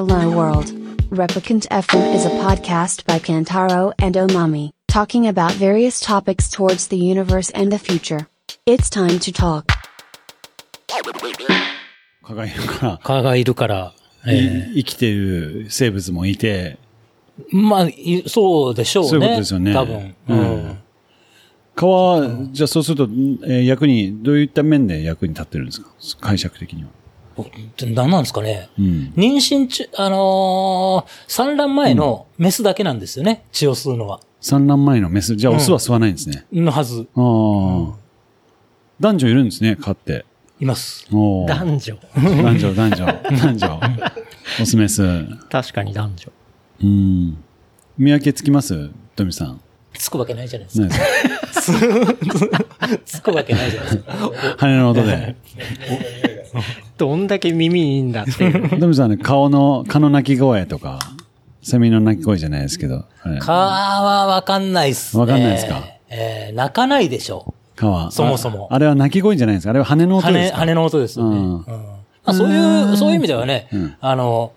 Hello World. Replicant FM is a podcast by Kantaro and Omami, talking about various topics towards the universe and the future. It's time to talk. 蚊がいるから、蚊がいるから、えい生きてる生物もいて、えまあ、いそうでしょうね。そういうことですよね多分。ううんん。蚊は、じゃあそうすると、えー役に、どういった面で役に立ってるんですか解釈的には。何なんですかね。うん。妊娠中、あのー産卵前のメスだけなんですよね。血を吸うのは。産卵前のメス。じゃあオスは吸わないんですね。のはず。ああ、男女いるんですね、蚊って。います。男女。男女、男女、男女。オスメス。確かに男女。うん。見分けつきます？トミさん。つくわけないじゃないですか。つくわけないじゃないですか。か羽の音で。どんだけ耳いいんだっていう。さんね、顔の、蚊の鳴き声とか、セミの鳴き声じゃないですけど。蚊はわかんないっすね。わかんないですか？えー泣かないでしょ蚊は？そもそもああれは鳴き声じゃないですか？あれは羽の音で羽、すか？羽の音ですよね。うんうんまあ、そういう、そういう意味ではね、うんあの、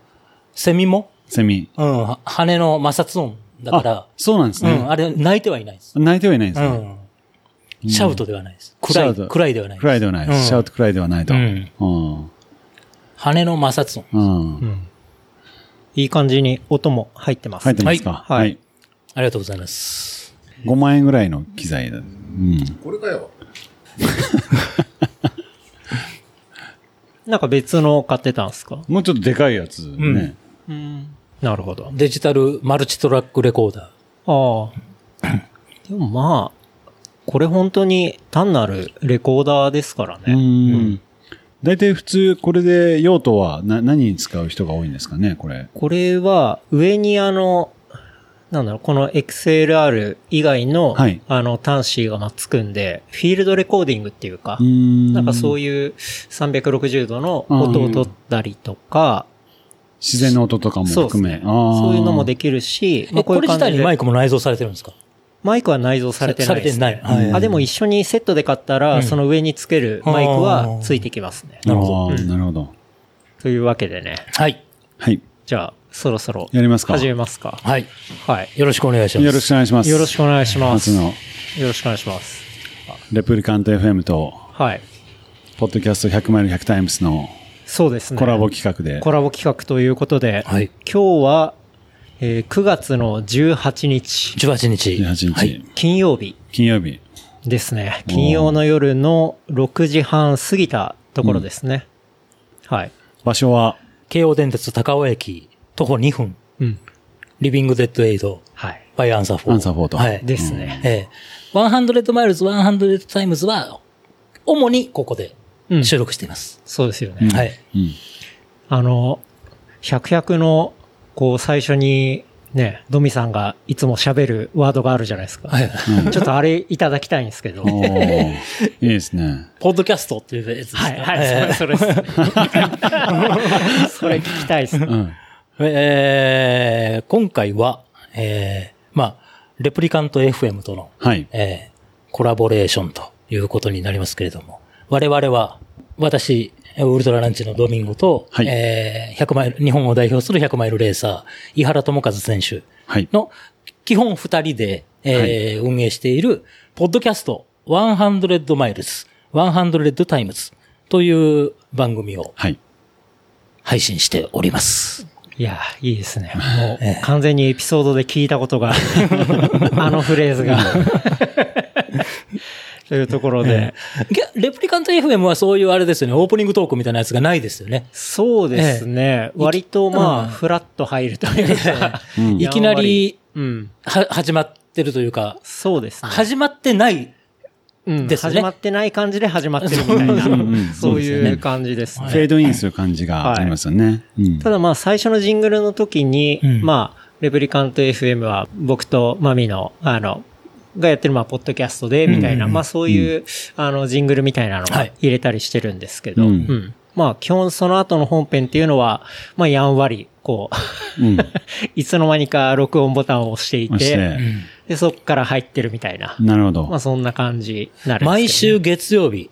セミも、セミ。うん、は羽の摩擦音だからあ、、そうなんですね。うん、あれ泣いてはいないです。泣いてはいないんですね。うん。シャウトではないです。暗い、シャウト暗いではないです。暗いではないです。うんシャウト暗いではないと。うん。羽の摩擦音。いい感じに音も入ってます。入ってますか？はいはい。ありがとうございます。5万円ぐらいの機材だ。うん。これかよ。なんか別の買ってたんですか？もうちょっとでかいやつね。なるほど。デジタルマルチトラックレコーダー。ああ。でもまあ、これ本当に単なるレコーダーですからうね。ん。大体普通、これで用途はな何に使う人が多いんですかね、これ。これは上にあの、なんだろう、この XLR 以外の、はいあの端子がまあつくんで、フィールドレコーディングっていうか、んなんかそういう360度の音を取ったりとか、自然の音とかも含め。ね。あーそういうのもできるし、えこれ自体にマイククも内蔵されてるんですか？マイクは内蔵されてないです、ね。されてないはいあ、でも一緒にセットで買ったら、うんその上につけるマイクはついてきますね。なるほどほど。なるほど。というわけでね。はい。はい。じゃあ、そろそろ。やりますか始めますか。はい。はい。よろしくお願いします。よろしくお願いします。よろしくお願いします。初のよろしくお願いします。レプリカント FM と、はい。ポッドキャスト100マイル100タイムスのそうですね。コラボ企画で。コラボ企画ということで、はい。今日は、えー9月の18日、18日。18日、はい。金曜日金曜日。ですね。金曜の夜の6時半過ぎたところですね。はい。場所は、京王電鉄高尾駅、徒歩2分。うん。リビングデッドエイド、はい。バイアンサー4。アンサー4とはい。ですね。ええ。100 Miles、100 Times は、主にここでうん収録しています。そうですよね。はい。うん。あの、100、100の、こう、最初に、ね、ドミさんがいつも喋るワードがあるじゃないですか。はい。ちょっとあれいただきたいんですけど。いいですね。ポッドキャストっていうやつですか？はい、はい、ええそれ、それです。それ聞きたいです。うん。えー今回は、えーまあ、レプリカント FM との、はい。えーコラボレーションということになりますけれども、我々は、私、ウルトラランチのドミンゴと、はいえー100マイル、日本を代表する100マイルレーサー、井原智和選手はい。の基本二人で、えー運営している、ポッドキャスト100 Miles、100 Times という番組をはい。配信しております。いや、いいですね。もう、完全にエピソードで聞いたことが、あのフレーズが。というところで、いやレプリカント FM はそういうあれですよね、オープニングトークみたいなやつがないですよね。そうですね。割とまあ、うんフラッと入るというか、うんいきなり、うん。は、始まってるというか、そうですね。始まってない。うんですね始まってない感じで始まってるみたいな、そういう感じですね。フェードインする感じがありますよね。うん。ただまあ最初のジングルの時に、うんまあ、レプリカント FM は僕とマミの、あの、がやってるまあ、ポッドキャストで、みたいな、まあそういう、あの、ジングルみたいなのをはい入れたりしてるんですけど、ううんん。まあ基本その後の本編っていうのは、まあやんわり、こう、うん。いつの間にか録音ボタンを押していて、押してで、そっから入ってるみたいな。なるほど。まあそんな感じになるね毎週月曜日、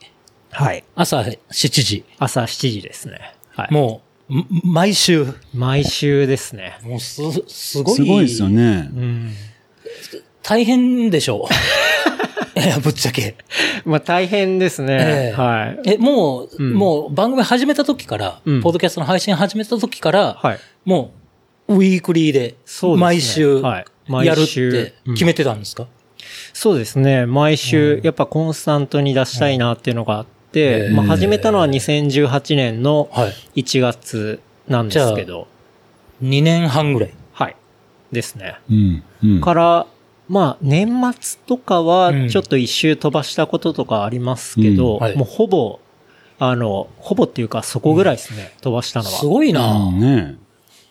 はい。朝7時、朝7時ですね。はい。もうん毎週。毎週ですね。もうす、すごい。すごいですよねう。ん。大変でしょう。いや、ぶっちゃけ。まあ大変ですね。ええはい。え、もう、うんもう番組始めた時から、うんポッドキャストの配信始めた時から、はい。もう、ウィークリーで、そうですね毎週、はい毎やるっ週て決めてたんですか、そうですね。毎週、うんやっぱコンスタントに出したいなっていうのがあって、うんまあ始めたのは2018年のはい。1月なんですけど、2年半ぐらい。はい。ですね。うん。うん。から、まあ、年末とかうん。は、ちょっと一周飛ばしたこととかありますけど、うん。はい。もうほぼ、あの、ほぼっていうか、そこぐらいですね、飛ばしたのは。すごいな、うんね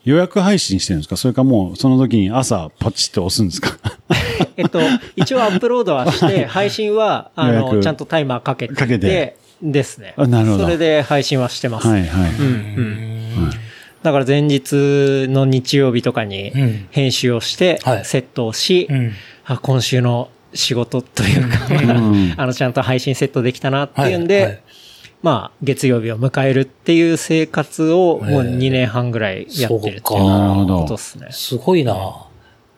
予約配信してるんですか？それかもうその時に朝パチッと押すんですか？えっと、一応アップロードはして、配信は、あ予の、約。ちゃんとタイマーかけて、かけて。ですね。あなるほど。それで配信はしてます。はいはい。うん、うん。だから前日の日曜日とかにうん。編集をしてはい、セットをし、うん。あ今週の仕事というか、ん。あの、ちゃんと配信セットできたなっていうんで、はいはいまあ、月曜日を迎えるっていう生活をもう2年半ぐらいやってるっていうそうかなるほどことですね。すごいな。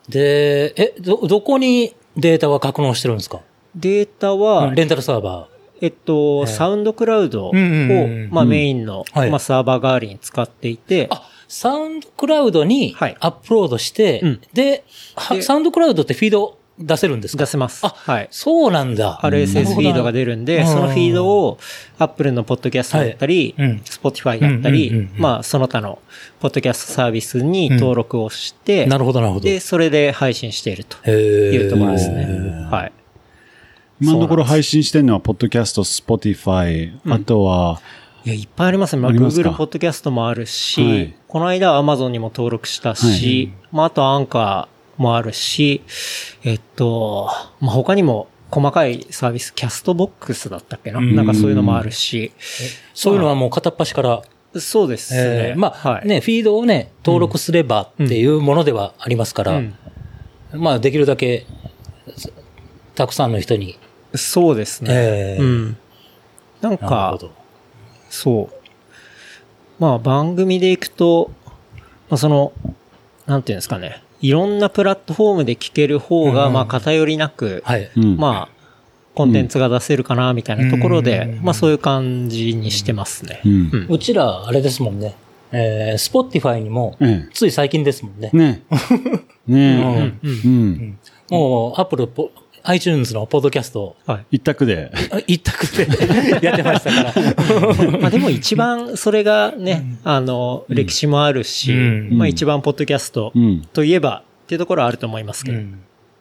で、え、ど、どこにデータは格納してるんですか？データは、レンタルサーバえっと、サウンドクラウドをまあメインの、はい。まあサーバー代わりに使っていて。サウンドクラウドにはい。アップロードして、うん。でサウンドクラウドってフィード出せるんですか？出せます。あはい。そうなんだ。RSS フィードが出るんで、うん。そのフィードを Apple のポッドキャストだったり、Spotify だったり、まあその他のポッドキャストサービスに登録をして、なるほど、なるほど。で、それで配信しているというところですね。はい。今のところ配信してるのは、ポッドキャスト、 Spotify、あとは、いや、いっぱいありますね。まあ、Google ポッドキャストもあるし、はい。この間 Amazon にも登録したし、まあ、あとアンカーもあるし、えっと、まあ、他にも細かいサービス、キャストボックスだったっけな、うん。なんかそういうのもあるし、そういうのはもう片っ端から、そうですね。えーまあ、はい、ね、フィードをね、登録すればっていうものではありますから、うん。まあ、できるだけ、たくさんの人に、そうですね。えーうん。なんか。そう。まあ番組でいくと、まあその、なんていうんですかね。いろんなプラットフォームで聞ける方が、うんまあ偏りなく。まあ、コンテンツが出せるかな、みたいなところで、うんまあそういう感じにしてますねう。ん。うんうちら、あれですもんね。えー、 Spotify にも、えつい最近ですもんね。え。ねえ。ねうんえ。うん。もう、アップルポ、iTunes のポッドキャスト、はい。一択で。あ一択で やってましたから。まあでも一番それがね、あの、歴史もあるし、うんまあ一番ポッドキャストうん。といえばっていうところはあると思いますけど。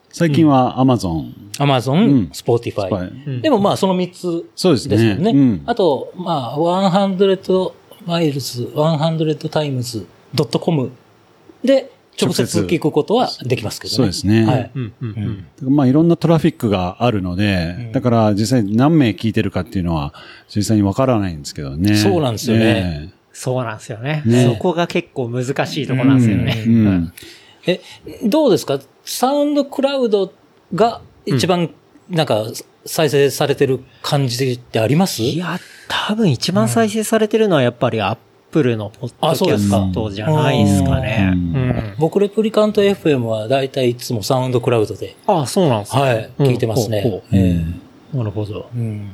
最近は Amazon。Amazon、うん Spotify。うんでもまあその3つそうですねですもんね。うんあと、まあ、100 miles、100 times.com で直接聞くことはできますけどね。そうですねはい。うんうんうんまあいろんなトラフィックがあるので、うんだから実際何名聞いてるかっていうのは実際にわからないんですけどね。そうなんですよねそうなんですよね。ねそこが結構難しいところなんですよね。ええ。うん。え、どうですか？サウンドクラウドが一番、なんか、再生されてる感じってあります？いや、多分一番再生されてるのはやっぱりアップルのポッドキャストじゃないですかね。ううん。ん僕、レプリカント FM はだいたいいつもサウンドクラウドで、ああ、そうなんですねはい、うん。聞いてますね。なるほど。えうん。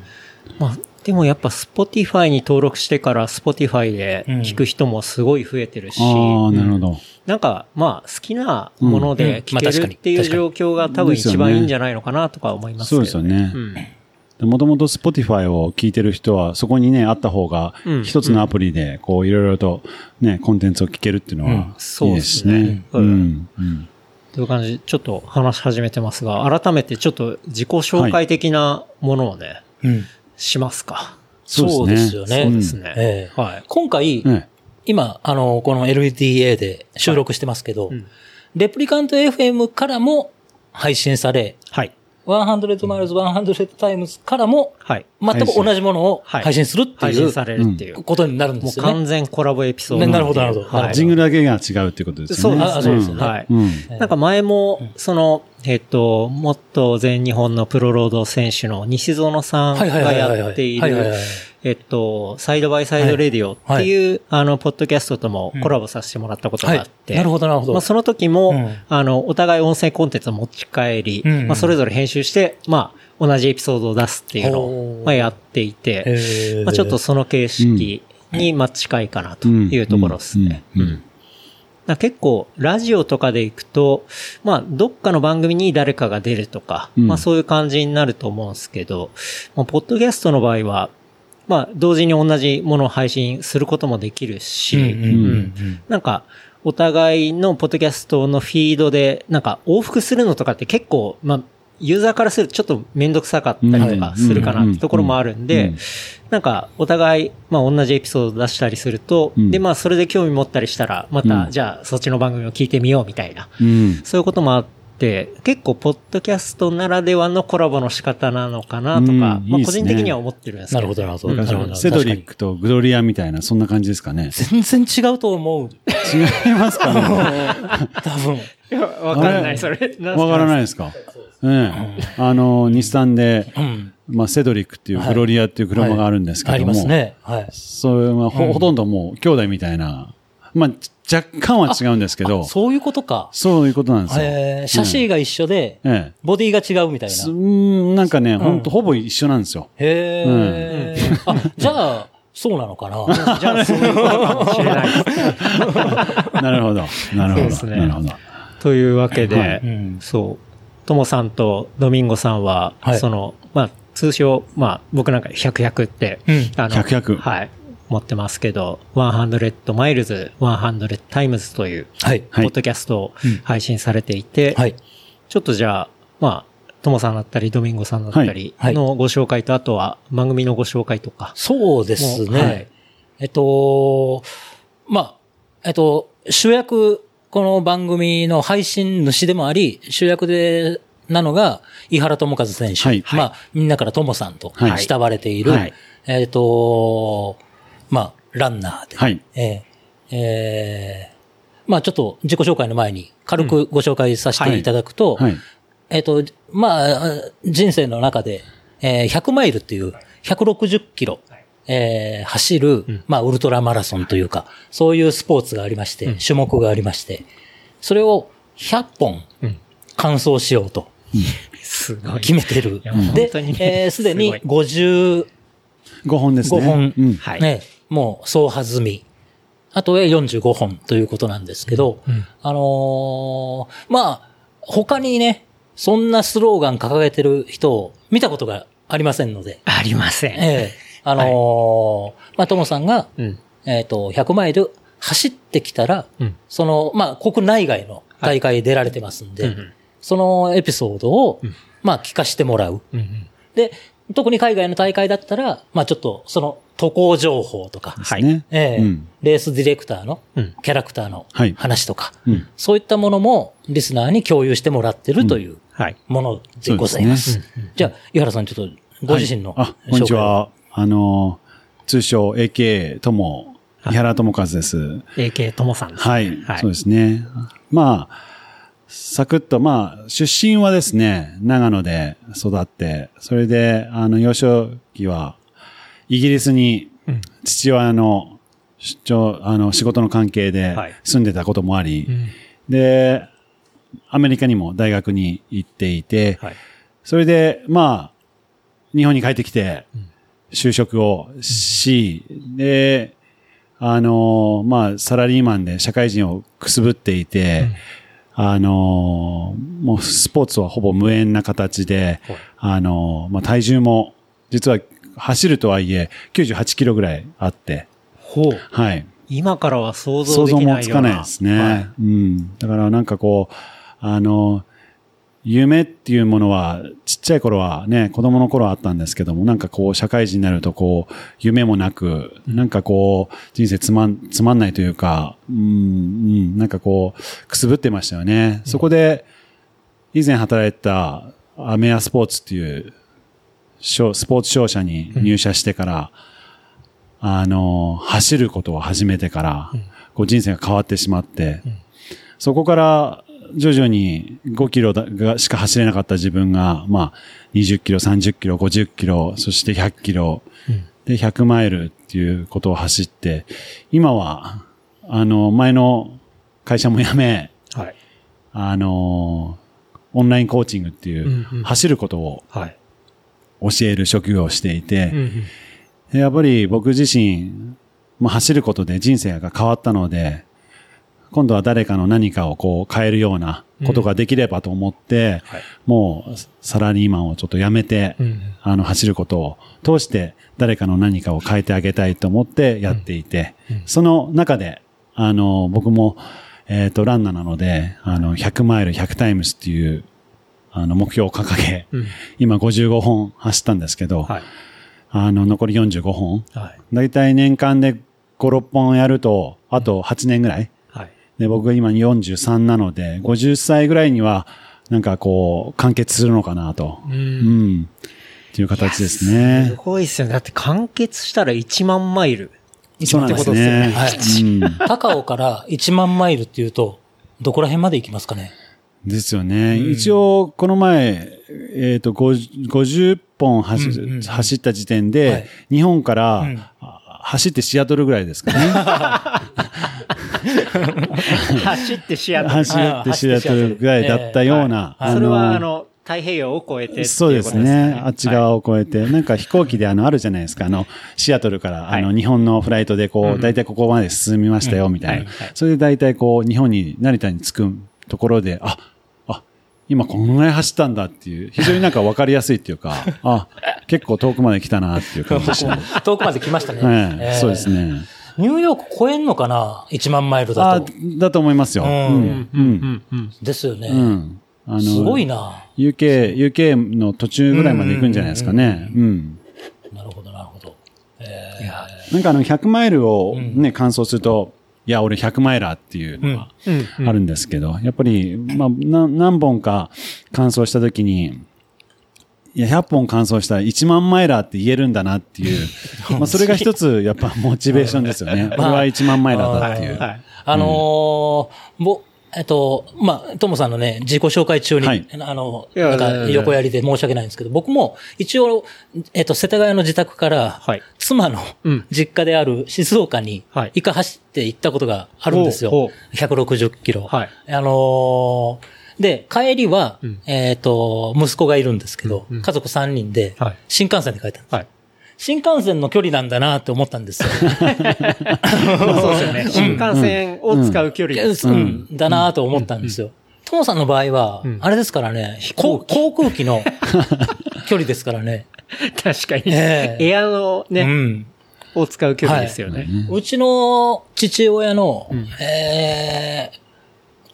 まあ、でもやっぱ Spotify に登録してから Spotify で聞く人もすごい増えてるし、ああ、なるほど。なんか、まあ、好きなもので聞けるっていう状況が多分一番いいんじゃないのかなとか思いますけど、そうですよね。う。ん。もともと Spotify を聞いてる人は、そこにね、あった方がうん、一つのアプリで、こう、いろいろとね、コンテンツを聞けるっていうのうん。は、そういいですすね。ううん。という感じで、ちょっと話し始めてますが、改めてちょっと自己紹介的なものをね、うん。しますか。そうですよね。そうですね。ええ。はい。今回、ね今、あの、この LDA で収録してますけど、うん。レプリカント FM からも配信され、はい。100 miles, 100 times からも、はい。全く同じものをはい配信するっていう配信されるっていう。ことになるんでもうすよね。完全コラボエピソードねなるほどなるほどはい。ジングルだけが違うっていうことですよね。あそうですよねはい。うん。なんか前も、その、えっと、もっと全日本のプロロード選手の西園さんがはいはいはいはいやっている、はいはいはいえっと、サイドバイサイドレディオっていう、あの、ポッドキャストともコラボさせてもらったことがあって。はい。なるほどなるほど。まあ、その時も、うん。あの、お互い音声コンテンツを持ち帰り、まあ、それぞれ編集して、まあ、同じエピソードを出すっていうのほを、う。まあ、やっていて、まあ、ちょっとその形式に、まあ、近いかなというところですね。結構、ラジオとかで行くと、まあ、どっかの番組に誰かが出るとか、うん。まあそういう感じになると思うんですけど、まあ、ポッドキャストの場合は、まあ、同時に同じものを配信することもできるし、なんか、お互いのポッドキャストのフィードで、なんか往復するのとかって結構、まあ、ユーザーからするとちょっとめんどくさかったりとかするかなってところもあるんうでん、なんか、お互い、まあ、同じエピソード出したりすると、うん。で、まあ、それで興味持ったりしたら、また、うん。じゃあ、そっちの番組を聞いてみようみたいな、うん。そういうこともあって、結構、ポッドキャストならではのコラボの仕方なのかなとか、うんまあ、個人的には思ってるんですけど。なるほど、なるほど。うんなるほどセドリッ。クとグロリアみたいな、そんな感じですかね。に全然違うと思う。違いますかね 多分。いやわかんない、それ。わからないい。ですか？ええ。あの、日産で、うん。まあ、セドリックっていうグロリアっていう車があるんですけども。ありますね。はい。それはほ,、ほとんどもう兄弟みたいな。まあ、若干は違うんですけど、そういうことか。そういうことなんですよ。えー、シャシーが一緒で、ええ。ボディが違うみたいな。すうんなんかね、ほんとほぼ一緒なんですよ。へえ、あ、じゃあ、そうなのかな。じゃあ、そういうことかもしれないです。なるほど。なるほど。そうですねなるほど。というわけで、そう。ともさんとドミンゴさんは、はいその、まあ、通称、まあ、僕なんか100、100って、うんあの、100 100はい、持ってますけど、100 miles、100 times という、はい。はいポッドキャストを配信されていて、はい。ちょっとじゃあ、まあ、ともさんだったり、ドミンゴさんだったりはいのご紹介と、あとは番組のご紹介とか。そうですね。はいえっと、まあ、えっと、主役、この番組の配信主でもあり、主役で、なのが、井原智和選手。はいまあ、みんなから智さんとはい慕われている、はいえっと、まあ、ランナーで。はい。えーえーまあちょっと自己紹介の前に軽くご紹介させていただくと、はい。えっ、と、まあ、人生の中で、えー100マイルっていう160キロ、えー走る、まあ、ウルトラマラソンというか、そういうスポーツがありまして、種目がありまして、それを100本うん。完走しようとすごい。決めてる。で当に、ねえーすでにすご55 5本ですね。本、うん。はい。ね、もう走破済み。あとへ45本ということなんですけど、うんあのーまあ、他にね、そんなスローガン掲げてる人を見たことがありませんので、ありません。ええあのーまあ、ともさんが、うん。えっ、と、100マイル走ってきたら、うんその、まあ、国内外の大会出られてますんで、うんうんそのエピソードを、んまあ、聞かしてもらう。うんうんで、特に海外の大会だったら、まあ、ちょっと、その、渡航情報とか、レースディレクターのうんキャラクターのはい話とか、うん。そういったものもリスナーに共有してもらってるというはい。ものでございます。じゃあ、井原さんちょっとご自身の、はいあ、こんにち。は。あの、通称 AK とも、井原智和です。AK ともさんですね。はい、はい。そうですね。まあ、サクッと、まあ、出身はですね、長野で育って、それで、あの、幼少期は、イギリスにうん、父親の出張、あの、仕事の関係ではい。住んでたこともあり、うん。で、アメリカにも大学に行っていて、はい。それで、まあ、日本に帰ってきて、就職をし、で、あの、まあ、サラリーマンで社会人をくすぶっていて、あの、もうスポーツはほぼ無縁な形で、はい。あの、まあ、体重も、実は走るとはいえ、98キロぐらいあって、ほう。はい。今からは想像想像できないような。もつかないですね。はいうん。だからなんかこう、あの、夢っていうものは、ちっちゃい頃はね、子供の頃はあったんですけども、なんかこう、社会人になるとこう、夢もなく、なんかこう、人生つまん、つまんないというか、うん、うん、なんかこう、くすぶってましたよね。そこで、以前働いてたアメアスポーツっていう、商スポーツ商社に入社してから、あの、走ることを始めてから、こう人生が変わってしまって、そこから徐々に5キロだがしか走れなかった自分が、まあ、20キロ、30キロ、50キロ、そして100キロ、で、100マイルっていうことを走って、今は、あの、前の会社も辞め、はい。あの、オンラインコーチングっていう、うんうん。走ることをはい。教える職業をしていて、やっぱり僕自身、まあ、走ることで人生が変わったので、今度は誰かの何かをこう変えるようなことができればと思って、はい。もうサラリーマンをちょっと辞めて、うんあの走ることを通して誰かの何かを変えてあげたいと思ってやっていて、その中で、あの、僕も、えっ、と、ランナーなので、あの、100マイル100タイムスっていう、あの、目標を掲げ、うん今55本走ったんですけど、はい。あの、残り45本。はい。だいたい年間で5、6本やると、あと8年ぐらい。はい。で、僕が今43なので、50歳ぐらいには、なんかこう、完結するのかなと。う。うんん。っていう形ですすね。ごいっすよね。だって完結したら1万マイル。そうなんですってことですよねね。はいうん。高尾から1万マイルっていうと、どこら辺まで行きますかね？ですよね。一応、この前、えっ、と、50 50本走,、うんうん走った時点で、はい日本から、うんあ走ってシアトルぐらいですかね。走ってシアトル。走ってシアトルぐらいだったような。はいそれは、のあの、太平洋を越えてっていうことですそうですね。あっち側を。を越えて、なんか飛行機であの、あるじゃないですか。あの、シアトルから、はいあの、日本のフライトでこうんう、大体ここまで進みましたよ、みたいなはいはい。それで大体こう、日本に、成田に着くところで、あ、あ、今このぐらい走ったんだっていう、非常になんか分かりやすいっていうか、あ、結構遠くまで来たなっていう感じでしたね。遠くまで来ましたね。はい、えーそうです。ね。ニューヨーク超えんのかな ?1 万マイルだあと。、だと思いますよ。ううんん。うん、うん、うん。ですよね。うん。あの、すごいな。UK、UK の途中ぐらいまで行くんじゃないですかね。うん。なるほど、なるほど。えいや、なんかあの、100マイルをうんね、完走すると、いや、俺100マイラーっていうのがうん、あるんですけど、やっぱり、まあ、な何本か完走したときに、いや、100本完走したら1万マイラーって言えるんだなっていう、まあ、それが一つ、やっぱモチベーションですよね。俺は1万マイラーだっていう。はい。あのーぼ、えっと、まあ、ともさんのね、自己紹介中に、はい。あの、なんか横やりで申し訳ないんですけど、僕も一応、えっと、世田谷の自宅から、はい。妻のうん。実家である静岡にはい、一回走って行ったことがあるんですよ。ほう160キロ。はい。あのーで、帰りは、うん。えっ、と、息子がいるんですけど、うんうん。家族3人ではい、新幹線で帰ったんです。はい。新幹線の距離なんだなって思ったんですよ。ま あそうですよね。新幹線を使う距離。です。うん、だなと思ったん。ですよ。トモさん。の場合はうん、あれですからね、航航空機の距離ですからね。確かに。ええエアのね、うん。を使う距離ですよね。うちの父親の、ん。えー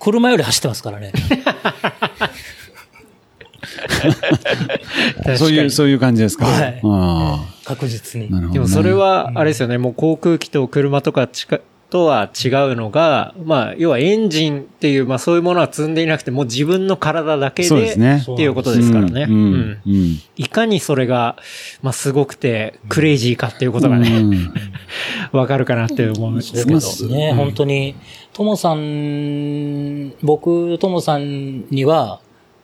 車より走ってますからね。そういう、そういう感じですか？はいあ確実にね。でもそれは、あれですよね、もう航空機と車とかちかとは違うのが、まあ、要はエンジンっていう、まあそういうものは積んでいなくて、もう自分の体だけで、そうですねっていうことですからね。うん。ううんん。うんいかにそれが、まあすごくて、クレイジーかっていうことがね、うん わかるかなって思うんですけど。ですけどね、本当に、ともさん、僕、ともさんには、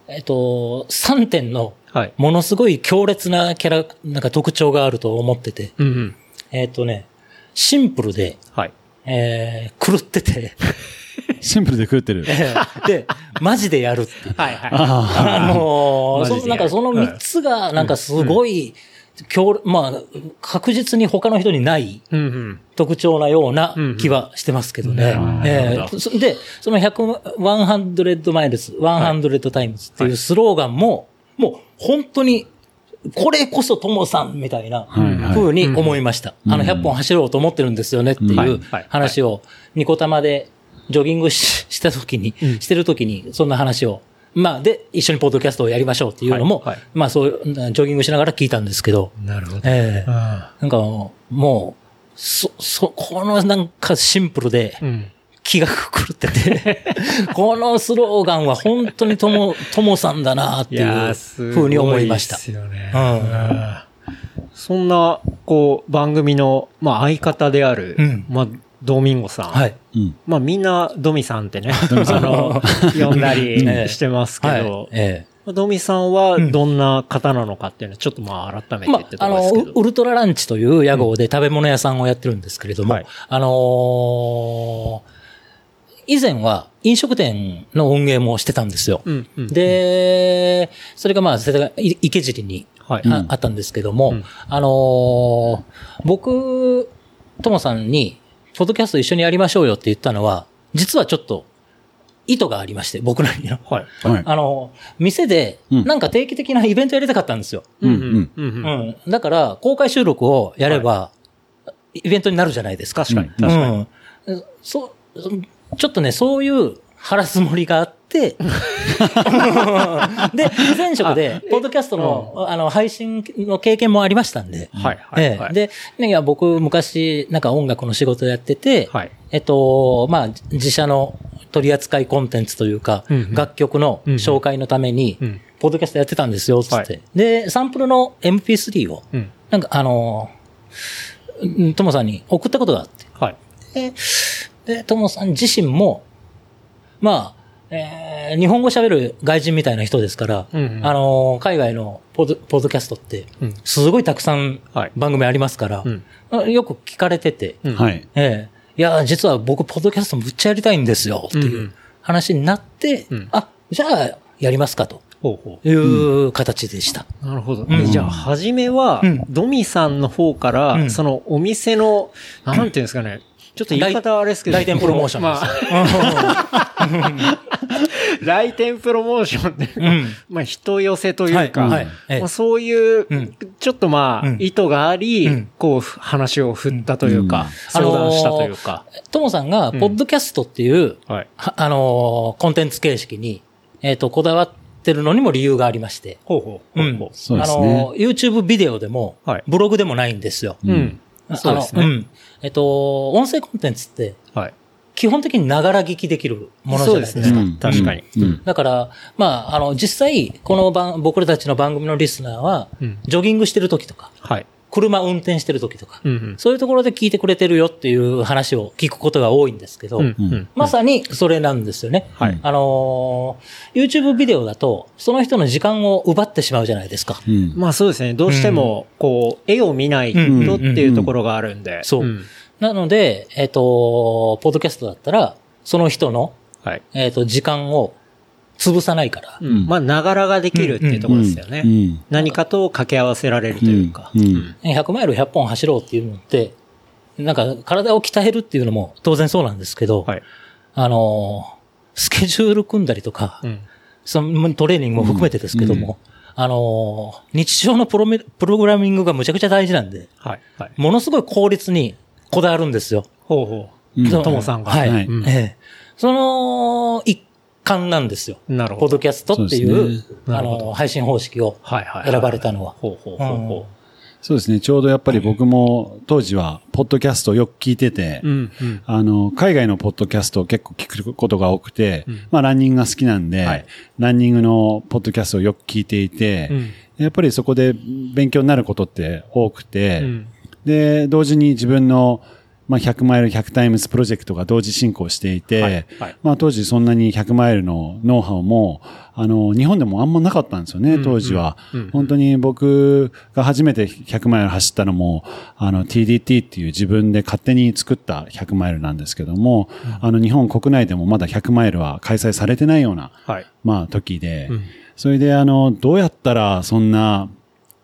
えっと、3点の、はい。ものすごい強烈なキャラ、なんか特徴があると思ってて、うんうん。えっとね、シンプルで、はい。えー、狂ってて、シンプルで食ってる。で、マジでやるっていう。はいはい。あのーそのなんかその3つが、なんかすごい、強まあ、確実に他の人にない。特徴なような気はしてますけどね。で、その100、100マイルズ、100 times っていうスローガンも、もう本当に、これこそともさんみたいなはいはい。風に思いました。あの、100本走ろうと思ってるんですよねってうんいうはいはい。話を、ニコ玉でジョギングしした時に、うん。してる時に、そんな話を、まあ、で、一緒にポッドキャストをやりましょうっていうのも、はいはいまあ、そういう、ジョギングしながら聞いたんですけど、なるほど。ええあなんかもう、そ、そ、このなんかシンプルでーうん。気が狂ってて、このスローガンは本当にとも、ともさんだなっていいうやーすごい風に思いましたで。すよね。うんうんそんな、こう、番組の、まあ、相方である、うんまあ、ドミンゴさん。はい。うん。まあ、みんな、ドミさんってね、あの、呼んだりええしてますけはいど。、えドミさんはどんな方なのかっていうのは、ちょっとまあ改めてまってですけど。、ウルトラランチという屋号で食べ物屋さんをやってるんですけれども、はいあのー以前は飲食店の運営もしてたんですよ。うんうんで、それがまあ、世田谷い池尻にはい。ああったんですけども、うんあのー僕、ともさんに、ポッドキャスト一緒にやりましょうよって言ったのは、実はちょっと、意図がありまして、僕なりの。はい。はい。あの、店で、うんなんか定期的なイベントやりたかったんですよ。うんうんうん。だから、公開収録をやれば、イベントになるじゃないですか。確かに、うん確かに。うん。そう、ちょっとね、そういう腹積もりがあって、で、前職で、ポッドキャストの、あの、配信の経験もありましたんで、はい、はい、はい。ええで、ね、いや、僕、昔、なんか音楽の仕事やってて、はい。えっと、まあ、自社の取り扱いコンテンツというか、うんうん楽曲の紹介のために、うん。ポッドキャストやってたんですよ、つって。はいで、サンプルの MP3 を、うん。なんかあのー、ともさんに送ったことがあって。はい。で、で、ともさん自身も、まあ、えー日本語喋る外人みたいな人ですから、うんうんあのー海外のポッドポッドキャストって、うん。すごいたくさんはい番組ありますから、うん。あよく聞かれてて、うんはい。ええいや、実は僕、ポッドキャストむっちゃやりたいんですよ、ってうんいううん話になって、うんあ、じゃあ、やりますか、という形でした。う。なるほど。うんじゃあ、はじめはうん、ドミさんの方から、うんそのお店の、なんていうんですかね。ちょっと言い方はあれですけど。来店プロモーションまあ、来店プロモーションってまあ、人寄せというか、はいはいええまあ、そういう、うんちょっとまあ、うん意図があり、うんこう、話を振ったというか、うん相談したというか。ともさんが、ポッドキャストっていう、はい。はあのーコンテンツ形式に、えっ、と、こだわってるのにも理由がありまして。ほうほう。ほうほそうですあのね。ー YouTube ビデオでも、はいブログでもないんですよ。う。うん。そうですね。あのうん。えっ、と、音声コンテンツって、はい。基本的にながら聞きできるものじゃないですか。すねうん確かにうんだから、まあ、あの、実際、この番、僕らたちの番組のリスナーは、うんジョギングしてる時とか、はい。車運転してる時とか、うんうん。そういうところで聞いてくれてるよっていう話を聞くことが多いんですけど、うんうん。まさにそれなんですよね。はいあのー YouTube ビデオだと、その人の時間を奪ってしまうじゃないですか。うん。まあそうですね。どうしても、こう、絵を見ないとっていうところがあるんで。そうんなので、えっ、と、ポッドキャストだったら、その人の、はい。えっ、と、時間を潰さないから。うんまあ、ながらができるっていうところですよね。うん何かと掛け合わせられるというか。うんうん100マイル100本走ろうっていうのって、なんか体を鍛えるっていうのも当然そうなんですけど、はい。あのースケジュール組んだりとか、うん。そのトレーニングも含めてですけども、あのー日常のプロメプログラミングがむちゃくちゃ大事なんで、はい。はい。ものすごい効率にこだわるんですよ。ほうほうともさんがはい。その一環なんですよ。う。なるほど。ポッドキャストっていそうう、ですあの、配信方式を。選ばれたのは。ほうほうほうほそうですね。ちょうどやっぱり僕も当時は、ポッドキャストをよく聞いてて、う。うん。うん。あの、海外のポッドキャストを結構聞くことが多くて、うんまあランニングが好きなんで、はいランニングのポッドキャストをよく聞いていて、うんやっぱりそこで勉強になることって多くて、うんで、同時に自分の、まあ、100マイル100タイムズプロジェクトが同時進行していて、はいはい。まあ当時そんなに100マイルのノウハウも、あの、日本でもあんまなかったんですよね、うん当時は。うんうん。本当に僕が初めて100マイル走ったのも、あの、TDT っていう自分で勝手に作った100マイルなんですけども、あの、日本国内でもまだ100マイルは開催されてないような、はい。まあ時で、うん。それであの、どうやったらそんな、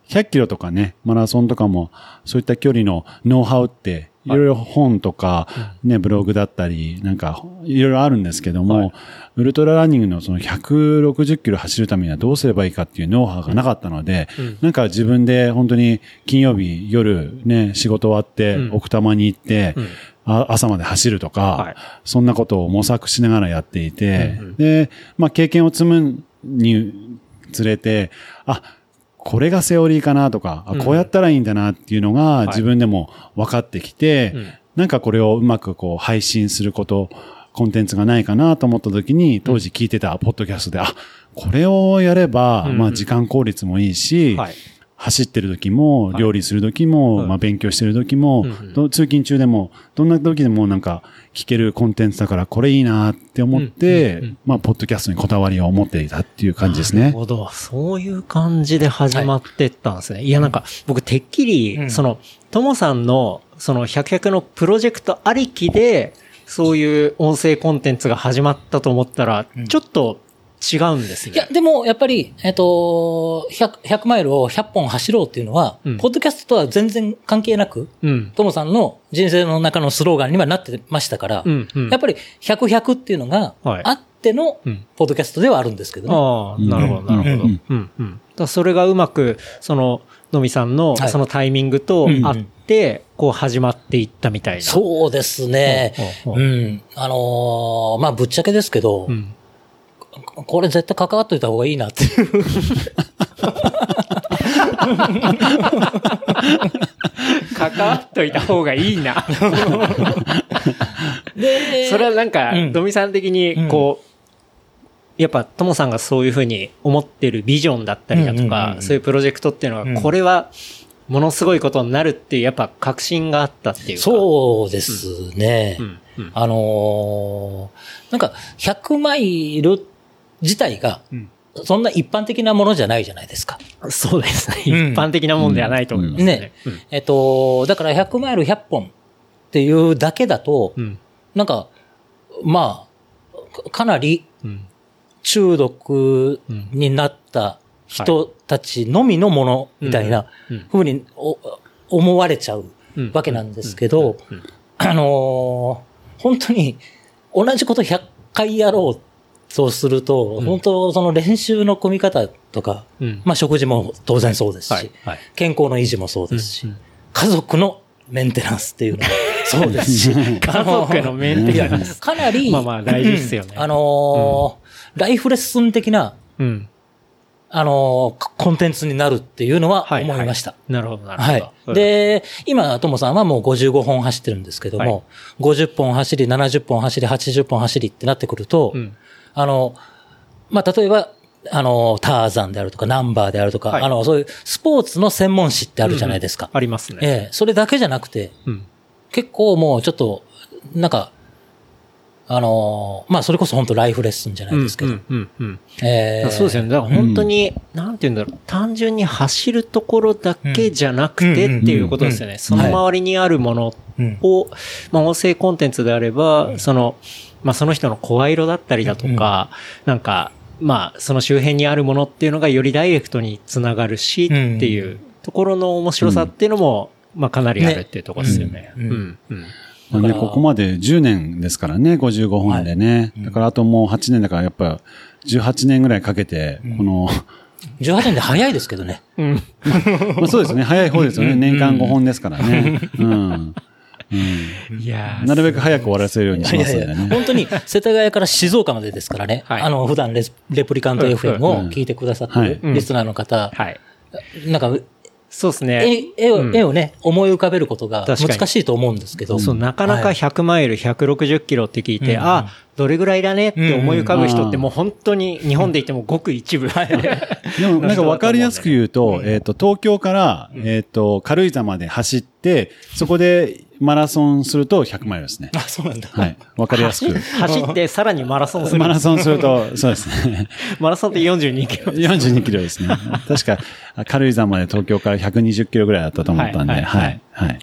100キロとかね、マラソンとかも、そういった距離のノウハウって、いろいろ本とか、ね、ブログだったり、なんか、いろいろあるんですけども、はい。ウルトラランニングのその160キロ走るためにはどうすればいいかっていうノウハウがなかったので、うん。なんか自分で本当に金曜日夜ね、仕事終わってうん。奥多摩に行って、うん。あ朝まで走るとか、はい。そんなことを模索しながらやっていて、うんうん。で、まあ経験を積むにつれて、あ、これがセオリーかなとか、あうん。こうやったらいいんだなっていうのがい。自分でも分かってきて、うん。なんかこれをうまくこう配信すること、コンテンツがないかなと思った時に、当時聞いてたポッドキャストで、あ、これをやれば、まあ時間効率もいいし、はい。走ってる時も、料理する時も、はい。まあ勉強してる時も、うんうん。ど通勤中でも、どんな時でもなんか聞けるコンテンツだからこれいいなって思って、うんうんうんまあポッドキャストにこだわりを持っていたっていう感じですね。なるほど。そういう感じで始まってったんですね。い、や、なんか、僕、てっきり、うん。その、ともさんの、その、100百のプロジェクトありきで、そういう音声コンテンツが始まったと思ったら、うん。ちょっと違うんですね。いや、でも、やっぱり、えっ、と、100、100マイルを100本走ろうっていうのは、うんポッドキャストとは全然関係なく、うん。トモさんの人生の中のスローガンにはなってましたから、うん、うん。やっぱり100、100っていうのがはいあってのうん、ポッドキャストではあるんですけどね。ああ、なるほど、なるほど。ううんん、うん。だそれがうまく、その、のみさんの、はいそのタイミングとうん合って、こう始まっていったみたいな。そうですね。ううんん。あのーまあ、ぶっちゃけですけど、うん。これ絶対関わっといた方がいいなっていう。関わっといた方がいいな。でそれはなんかうん、ドミさん的に、こう、やっぱ、ともさんがそういうふうに思ってるビジョンだったりだとうんうんうんかう、んそういうプロジェクトっていうのうんは、これは、ものすごいことになるっていう、やっぱ確信があったっていうか。そうですね。うん。うん。あのーなんか、100マイル自体が、そんな一般的なものじゃないじゃないですか。そうですね。一うん般的なもんではないと思いますねね。うん。えっと、だから100マイル100本っていうだけだと、うん。なんか、まあ、かかなりうん。中毒になった人たちのみのものみたいなうんうにお思われちゃううんわけなんですけど、うんうんあのー本当に同じこと100回やろうとすると、ん本当その練習の組み方とか、うんまあ食事も当然そうですし、はい。はい。健康の維持もそうですし、うん家族のメンテナンスっていうのも そうですし、家族のメンテナンス。かなり、まあまあ大事ですよねうんあのーライフレッスン的な、うん。あのーコンテンツになるっていうのははい。思いました。なるほど、なるはほど。い。、で、今、ともさんはもう55本走ってるんですけども、50本走り、70本走り、80本走りってなってくると、うん。あの、まあ、例えば、あの、ターザンであるとか、ナンバーであるとか、はいあの、そういうスポーツの専門誌ってあるじゃないですか。ありますね。ええ、それだけじゃなくて、うん。結構もうちょっと、なんか、あの、まあ、それこそ本当ライフレッスンじゃないですけど、うんうんうん。ええそうですよね。だから本当に、なんて言うんだろう。単純に走るところだけじゃなくてっていうことですよね。その周りにあるものうんを、まあ音声コンテンツであれば、その、まあその人の声色だったりだとか、なんか、まあその周辺にあるものっていうのがよりダイレクトにつながるし、っていうところの面白さっていうのも、まあかなりあるっていうところですよね。うんうん。うん。まあね、ここまで10年ですからね、55本でね。だからあともう8年だからやっぱ18年ぐらいかけて、この、18年で早いですけどね。うん。まあそうですね、早い方ですよね。年間5本ですからね。うん。うんいやーなるべく早く終わらせるようにしますんでね。本当に世田谷から静岡までですからね。はいあの、普段レスレプリカント FM を聞いてくださってるうんリスナーの方、はい。なんか、そうですね。絵絵を、うん絵をね、思い浮かべることが難しいと思うんですけど。そう、なかなかはい100マイル、160キロって聞いて、うんあ、どれぐらいだねって思い浮かぶ人ってうんもう本当に日本で言ってもごく一部。でもなんかわかりやすく言うと、えっと、東京から、えっと、軽井沢まで走って、そこでマラソンすると100マイルですね。あ、そうなんだ。はい。わかりやすく。走ってさらにマラソンする。マラソンすると、そうですね。マラソンって42キロ。42キロですね。確か、軽井沢まで東京から120キロぐらいだったと思ったんで、はい。はい。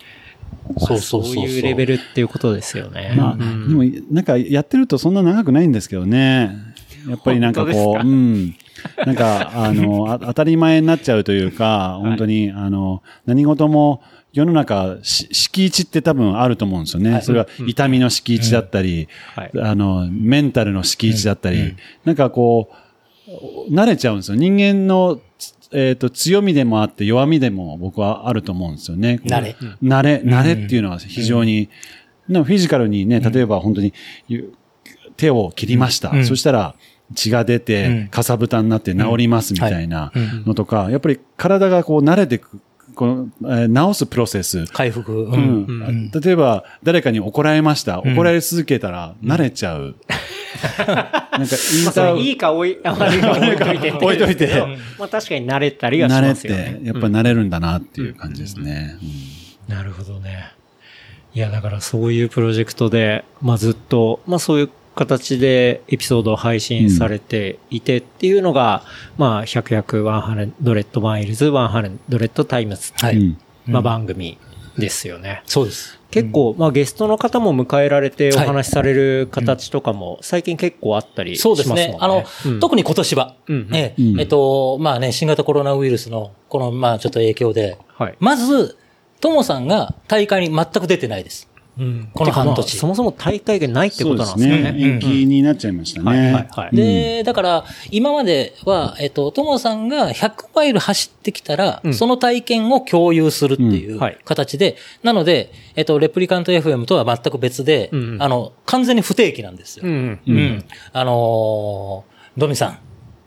そうそうそう。そういうレベルっていうことですよね。まあ、うんでも、なんかやってるとそんな長くないんですけどね。やっぱりなんかこう、うん。なんか、あの、あ当たり前になっちゃうというか、本当に、あの、何事も、世の中、し敷地って多分あると思うんですよね。それは痛みの敷地だったり、はいあの、メンタルの敷地だったり、なんかこう、慣れちゃうんですよ。人間の、えっ、と、強みでもあって弱みでも僕はあると思うんですよね。慣れ。慣れ、慣れっていうのは非常に、でもフィジカルにね、例えば本当に、ゆ手を切りました。うん。そしたら、血が出うてん、かさぶたになって治りますみたいなうん。のとか、やっぱり体がこう慣れてくこの、えー直すプロセス。回復。う。うんん例えば、誰かに怒られました。怒られ続けたら、慣れちゃう。なんか、インまあ、そターれいいかおい、いか置いといて。置いといてまあ確かに慣れたりはし慣れますよねて。、やっぱ慣れるんだなっていう感じですね。なるほどね。いや、だからそういうプロジェクトで、まあずっと、まあそういう形でエピソードを配信されていてっていうのが、まあ100、100、100 miles、100 times はい。うんまあ番組ですよね。そうです。結構、まあゲストの方も迎えられてお話しされる形とかも最近結構あったりしそうますもんね。ですね。あの、うん特に今年は、うんうんええうんえっと、まあね、新型コロナウイルスの、この、まあちょっと影響で、はい。まず、ともさんが大会に全く出てないです。うんこの半年まあそもそも大会がないってことなんですね。ですよね。延期になっちゃいましたはいはいね。はい。で、だから、今までは、えっと、ともさんが100マイル走ってきたら、うんその体験を共有するっていううんはい形で、なので、えっと、レプリカント FM とは全く別で、うんうんあの、完全に不定期なんですよ。うんう。ん。あのードミさん、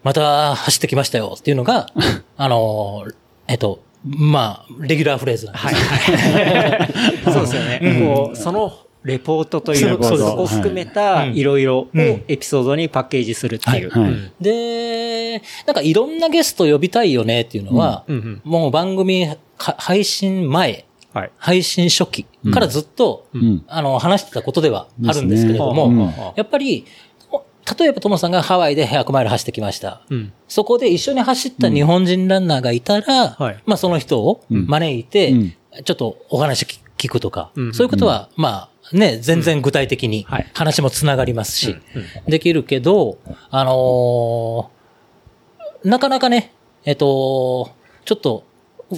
また走ってきましたよっていうのが、あのーえっと、まあ、レギュラーフレーズなんです。はい。そうですよね。こう、そのレポートというか、そを含めたうんいろいろをうんエピソードにパッケージするっていう。で、なんかいろんなゲスト呼びたいよねっていうのは、うんうんもう番組か配信前、はい。配信初期からずっと、うん。あの、話してたことではあるんですけれども、ですねうんやっぱり、例えばともさんがハワイで100マイル走ってきました。うん。そこで一緒に走った日本人ランナーがいたら、はいまあその人を招いて、うんちょっとお話聞聞くとか、うんそういうことは、まあね、全然具体的にはい話もつながりますし、うできるけど、あのーなかなかね、えっと、ちょっと、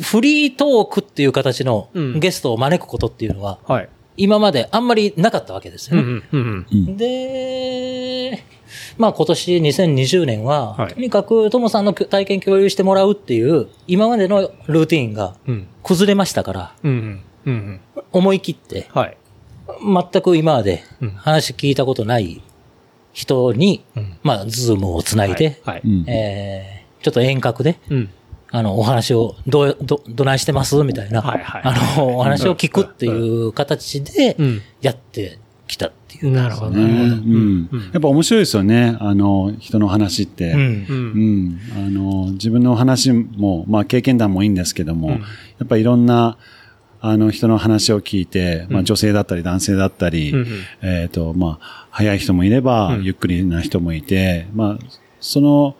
フリートークっていう形のうんゲストを招くことっていうのは、はい。今まであんまりなかったわけですよね。うん。うん。うんで、まあ今年2020年は、はいとにかくともさんの体験共有してもらうっていう、今までのルーティーンがうん。崩れましたから、うん。うん。思い切って、はい。全く今までうん話聞いたことない人に、うんまあズームをつないで、はい。うんえーちょっと遠隔で、うん。あの、お話を、どう、ど、どないしてます？みたいな、はいはいあの、お話を聞くっていう形でうん、やってきたっていう。なるほど。ねうんうんやっぱ面白いですよね。あの、人の話って。うんう。。うんん。あの、自分の話も、まあ経験談もいいんですけども、うんやっぱいろんな、あの人の話を聞いて、まあ女性だったり男性だったり、うんえっ、と、まあ、早い人もいれば、うんゆっくりな人もいて、まあ、その、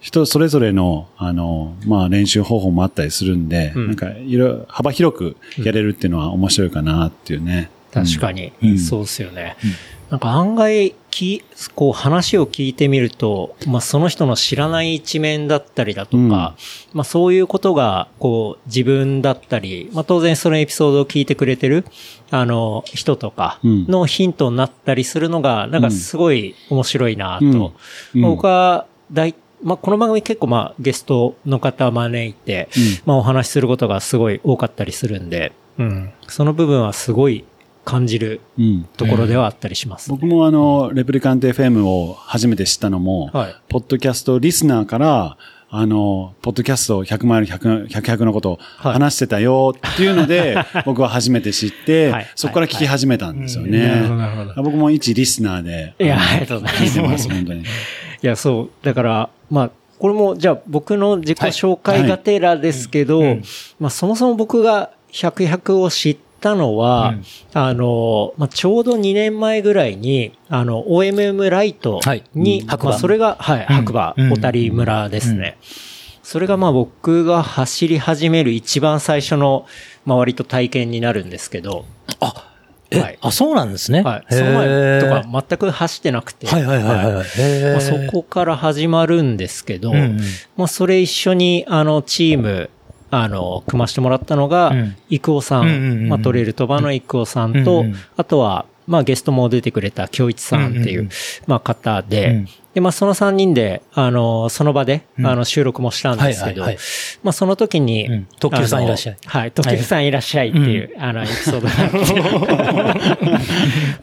人それぞれの、あの、まあ練習方法もあったりするんで、うんなんか、いろいろ、幅広くやれるっていうのは面白いかなっていうね。確かにう。んそうですよね。なんか案外、き、こう話を聞いてみると、まあその人の知らない一面だったりだとか、うんまあそういうことが、こう自分だったり、まあ当然そのエピソードを聞いてくれてる、あの、人とかうんのヒントになったりするのが、なんかすごい面白いなと。僕は、大、まあこの番組結構まあゲストの方招いて、うんまあお話しすることがすごい多かったりするんで、うん。その部分はすごい感じるうん。ところではあったりします。僕もあの、レプリカント FM を初めて知ったのも、はいポッドキャストリスナーから、あの、ポッドキャスト100マイル100、100、100のこと話してたよっていうので、僕は初めて知って、はいそこから聞き始めたんですよね。なるほどなるほど僕も一リスナーで、いや、ありがとうございま。ますす、本当に。いや、そう。だから、まあ、これも、じゃあ僕の自己紹介がてらですけど、まあそもそも僕が100、100を知ったのは、うん。あの、まあちょうど2年前ぐらいに、あの、OMM ライトはい。に、うん。白馬。まあそれが、はい、うん。白馬、うん。小谷村ですね。それがまあ僕が走り始める一番最初の、まあ割と体験になるんですけど、あ、え、はい。あ、そうなんですね。はい。その前とへか全く走ってなくて。ーはいはいはい。はい。まあ、そこから始まるんですけど、うんうん。まあ、それ一緒に、あの、チーム、あの、組ましてもらったのがうん、イクオさうんうんうんうん。ん、まあ、トレイル飛ばのイクオさんとうんうん、あとは、まあ、ゲストも出てくれた京一さんっていううんうんうん、まあ、方うでん、で、まあ、その3人で、あの、その場で、うん。あの、収録もしたんですけどはいはいはい、まあ、その時にうん、特急さんいらっしゃい。はい、特急さんいらっしゃいっていう、あの、エピソードがあって。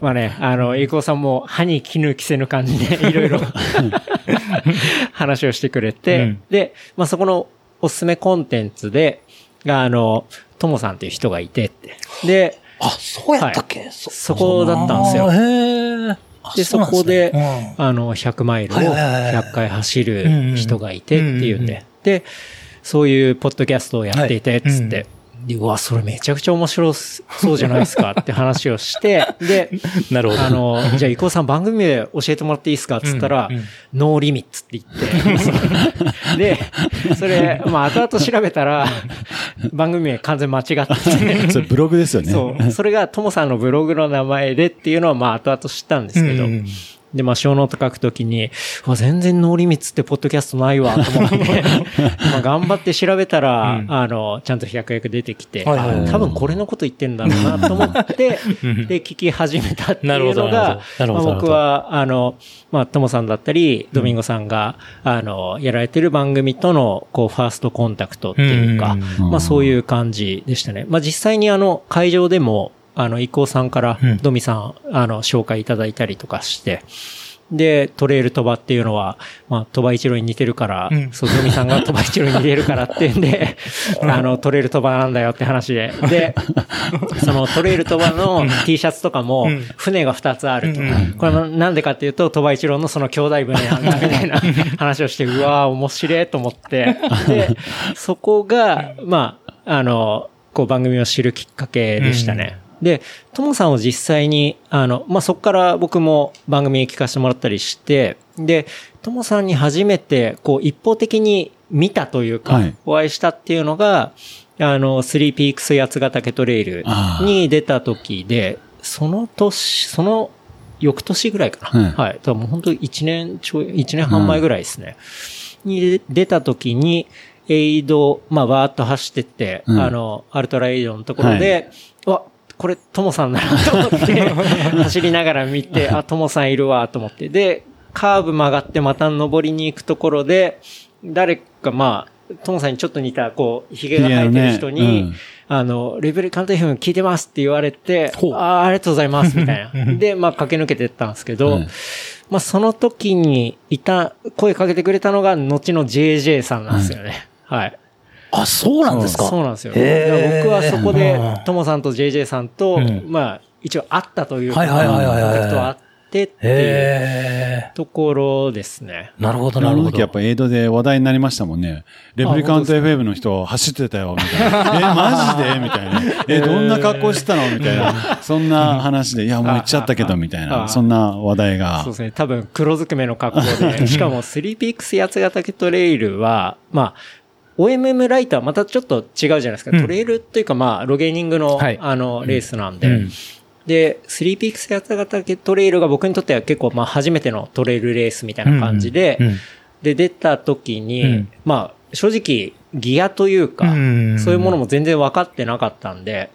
まあね、あの、イクオさんも歯に絹着せぬ感じで、いろいろ 話をしてくれて、うん。で、まあ、そこのおすすめコンテンツで、が、あの、ともさんっていう人がいてって。で、あ、そうやったっけ、そそこだったんですよ。へで、そこで、あの、100マイルをはいはいはいはい。100回走る人がいてっていうんうんうんで、で、そういうポッドキャストをやっていて、つっはて、でうわ、それめちゃくちゃ面白そうじゃないですかって話をして、で、なるほど。あの、じゃあ、伊藤さん番組で教えてもらっていいですかっつったら、うんうん。No Limits って言って、で、それ、まあ、後々調べたら、番組名完全間違ってて、それブログですよね。そう。それがともさんのブログの名前でっていうのは、まあ、後々知ったんですけど、うんで、まあ、ショーノート書くときに、うわ、全然 No Limits ってポッドキャストないわ、と思って、まあ、頑張って調べたら、うん。あの、ちゃんと百役出てきて、はい。はいはいあ多分これのこと言ってんだろうな、と思って、うん。で、聞き始めたっていなるほどうのが、まあ僕は、あの、まあ、ともさんだったり、ドミンゴさんが、あの、やられてる番組との、こう、ファーストコンタクトっていうか、うん。まあ、そういう感じでしたね。まあ、実際にあの、会場でも、あの、伊藤さんからうん、ドミさん、あの、紹介いただいたりとかして、で、トレイル鳥羽っていうのは、まあ、鳥羽一郎に似てるから、うん。そう、ドミさんが 鳥羽一郎に似てるからってんで、あの、トレイル鳥羽なんだよって話で。で、そのトレイル鳥羽の T シャツとかもうん、船が2つあると。うん。これはなんでかっていうと、鳥羽一郎のその兄弟船なんだみたいな話をして、うわー面白いと思って。で、そこが、まあ、あの、こう番組を知るきっかけでしたね。で、ともさんを実際に、あの、まあ、そこから僕も番組に聞かせてもらったりして、で、ともさんに初めて、こう、一方的に見たというか、はいお会いしたっていうのが、あの、スリーピークス八ヶ岳トレイルに出た時で、その年、その翌年ぐらいかな。はいはい。だからもう本当一年ちょい、一年半前ぐらいですね。に出た時に、エイド、まあ、わーっと走ってって、うんあの、アルトラエイドのところで、わ、これ、ともさんだなと思って、走りながら見て、あ、ともさんいるわと思って、で、カーブ曲がってまた登りに行くところで、誰か、まあ、ともさんにちょっと似た、こう、髭が生えてる人に、ねうんあの、レベル鑑定編聞いてますって言われてああ、ありがとうございます、みたいな。で、まあ、駆け抜けてったんですけど、はいまあ、その時にいた、声かけてくれたのが、後の JJ さんなんですよね。はい。あ、そうなんですか？そうなんですよ。僕はそこでうん、ともさんと JJ さんと、うんまあ、一応会ったというか、はいはいはいはいはいコンタクトはあってっていう。ところですね。なるほど、あなるほど。の時やっぱエイドで話題になりましたもんね。レプリカント FM の人走ってたよ、みたいな。え、マジで？みたいな。え、どんな格好してたの？みたいな。そんな話で、いや、もう行っちゃったけど、みたいあな。そんな話題がそうで。すね。多分黒ずくめの格好で、しかもスリーピークス八ヶ岳トレイルは、まあ、OMM ライトはまたちょっと違うじゃないですか。うん。トレイルっていうかまあ、ロゲーニングの、はい。あの、レースなんで、うん。で、スリーピークス八ヶ岳トレイルが僕にとっては結構まあ初めてのトレイルレースみたいな感じで、うん。うん。で、出た時に、うん。まあ、正直、ギアというか、うん。そういうものも全然分かってなかったんで、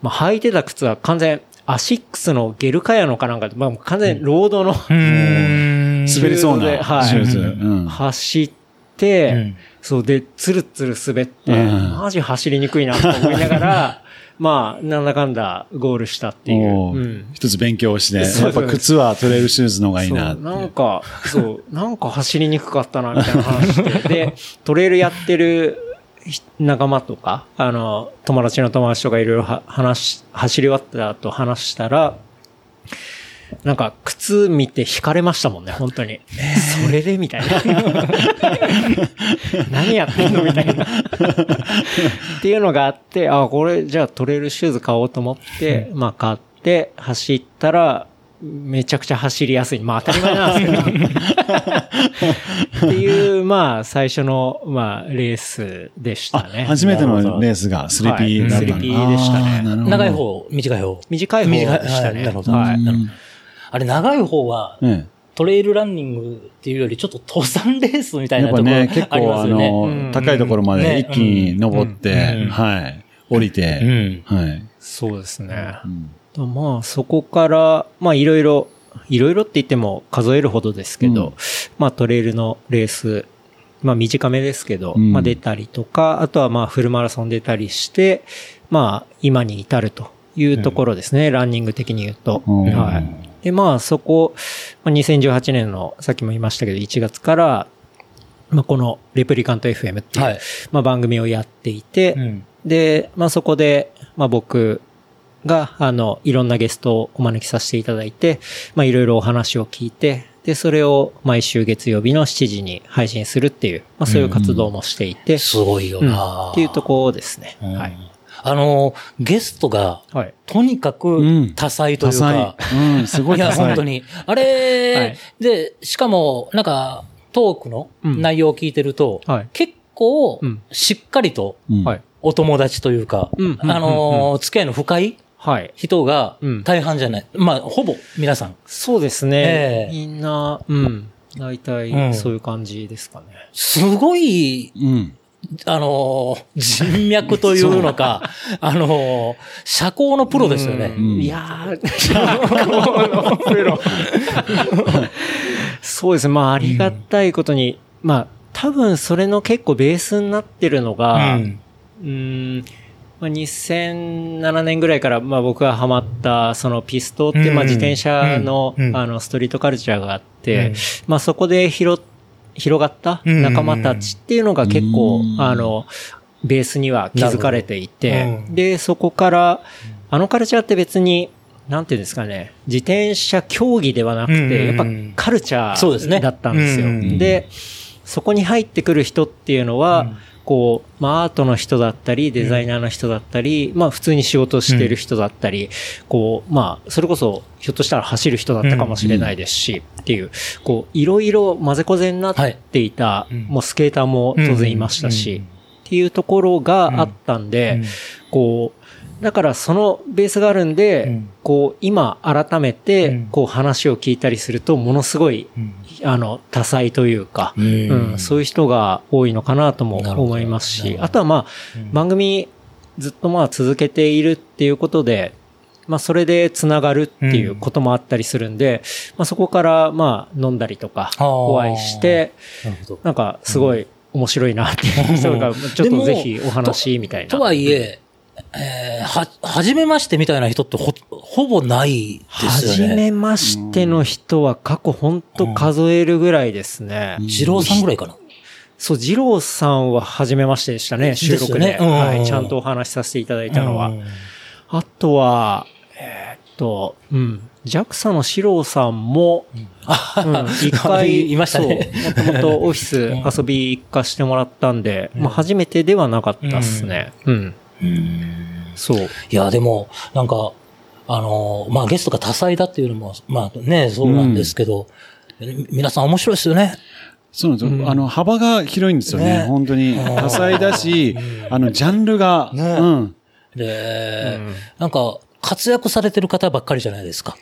まあ、履いてた靴は完全、アシックスのゲルカヤノかなんかで、まあ、完全ロードの、うーん。滑りそうなはい。シューズ。うん。走って、うんそうで、つるつる滑って、うん。マジ走りにくいなと思いながら、まあ、なんだかんだゴールしたっていう。う。ん。一つ勉強して、やっぱ靴はトレイルシューズの方がいいななんか、そう、なんか走りにくかったな、みたいな話して。で、トレイルやってるひ仲間とか、あの、友達の友達とかいろいろは話し、走り終わった後話したら、なんか、靴見て惹かれましたもんね、本当に。それでみたいな。何やってんのみたいな。っていうのがあって、あ、これ、じゃあトレイルシューズ買おうと思って、まあ買って、走ったら、めちゃくちゃ走りやすい。まあ当たり前なんですけど。っていう、まあ最初の、まあレースでしたあね。初めてのレースが 3P だったのはい 3P でしたね長い方、短い方。短い方でしたね。なるほどはい。うんあれ、長い方は、ねトレイルランニングっていうより、ちょっと登山レースみたいなところやっぱね、結あり構あますよね。の、うん。高いところまで一気に登って、うん。はい、降りて、うん。はい。そうですね。うん。まあそこから、まあいろいろ、いろいろって言っても数えるほどですけど、うん。まあトレイルのレース、まあ短めですけど、うん。まあ出たりとか、あとはまあフルマラソン出たりして、まあ今に至るというところですね、ランニング的に言うと。うん。はい。でまあそこ、まあ、2018年の、さっきも言いましたけど、1月から、まあこのレプリカント FM っていう、はい。まあ番組をやっていて、うん。で、まあそこで、まあ僕が、あの、いろんなゲストをお招きさせていただいて、まあいろいろお話を聞いて、で、それを毎週月曜日の7時に配信するっていう、まあそういう活動もしていて、すごいようん。な、っていうところですね。うん。はい。あの、ゲストが、はい。とにかうくん多彩と多いうか、彩。うん、すごいいや。本当に。あれ、はいで、しかも、なんか、トークのうん内容を聞いてると、はい結構うん、しっかりと。お友達というか、うんあのー、付き合いの深いはい。人がうん大半じゃない。まあ、ほぼ皆さん。そうですね。ええみんな、うん。大うん体、そういう感じですかね。すごい、うん。あのー人脈というのか、あのー社交のプロですよね。うん。いやー、社交のプロ。そうですね。まあ、ありがたいことに、まあ、多分それの結構ベースになってるのが、うん。うーん、まあ、2007年ぐらいから、まあ僕がハマった、そのピストって、うん。まあ自転車の、うん。あの、ストリートカルチャーがあって、うん。まあそこで広、広がった仲間たちっていうのが結構、うん。あの、ベースには気づかれていてで、そこから、あのカルチャーって別に、なんていうんですかね、自転車競技ではなくうんて、やっぱカルチャーだったんですよ。うんで、そこに入ってくる人っていうのは、こう、まあアートの人だったり、デザイナーの人だったり、まあ普通に仕事してる人だったり、こう、まあ、それこそ、ひょっとしたら走る人だったかもしれないですし、っていう、こう、いろいろ混ぜこぜになっていた、うん。もうスケーターも当然いましたし、うん。っていうところがあったんで、うん。こう、だからそのベースがあるんで、うん。こう、今改めうてん、こう話を聞いたりすると、ものすごい、うん。あの、多彩というか、うん。うん、そういう人が多いのかなとも思いますし、あとはまあ、うん。番組ずっとまあ続けているっていうことで、まあそれでつながるっていうこともあったりするんで、まあそこからまあ飲んだりとかお会いして、な。なんかすごい面白いなっていう人が、ちょっとぜひお話みたいな。とはいえ、えーは、はじめましてみたいな人ってほ、ほぼないではじすよね。めましての人は過去ほんと数えるぐらいですね。二郎さんぐらいかな。そう、二郎さんは初めましてでしたね、収録で。ねうんはい。ちゃんとお話しさせていただいたのは。うんあとは、えーっと、うん。JAXA の四郎さんも、うん、一回、いましたねそう、もともとオフィス遊び行かしてもらったんで、まあ初めてではなかったっすね。うん。そう。いや、でも、なんか、あの、まあ、ゲストが多彩だっていうのも、まあね、そうなんですけど、み皆さん面白いですよね。そうなんですよ。あの、幅が広いんですよね。ね本当に。多彩だし、あの、ジャンルが、ねうん。で、なんか、活躍されてる方ばっかりじゃないですか。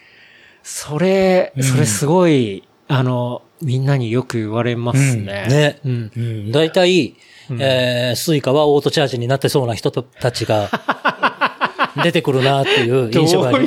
それ、それすごい、あの、みんなによく言われますね。ね。うん。うん。えー、スイカはオートチャージになってそうな人たちが、出てくるなっていう印象がある。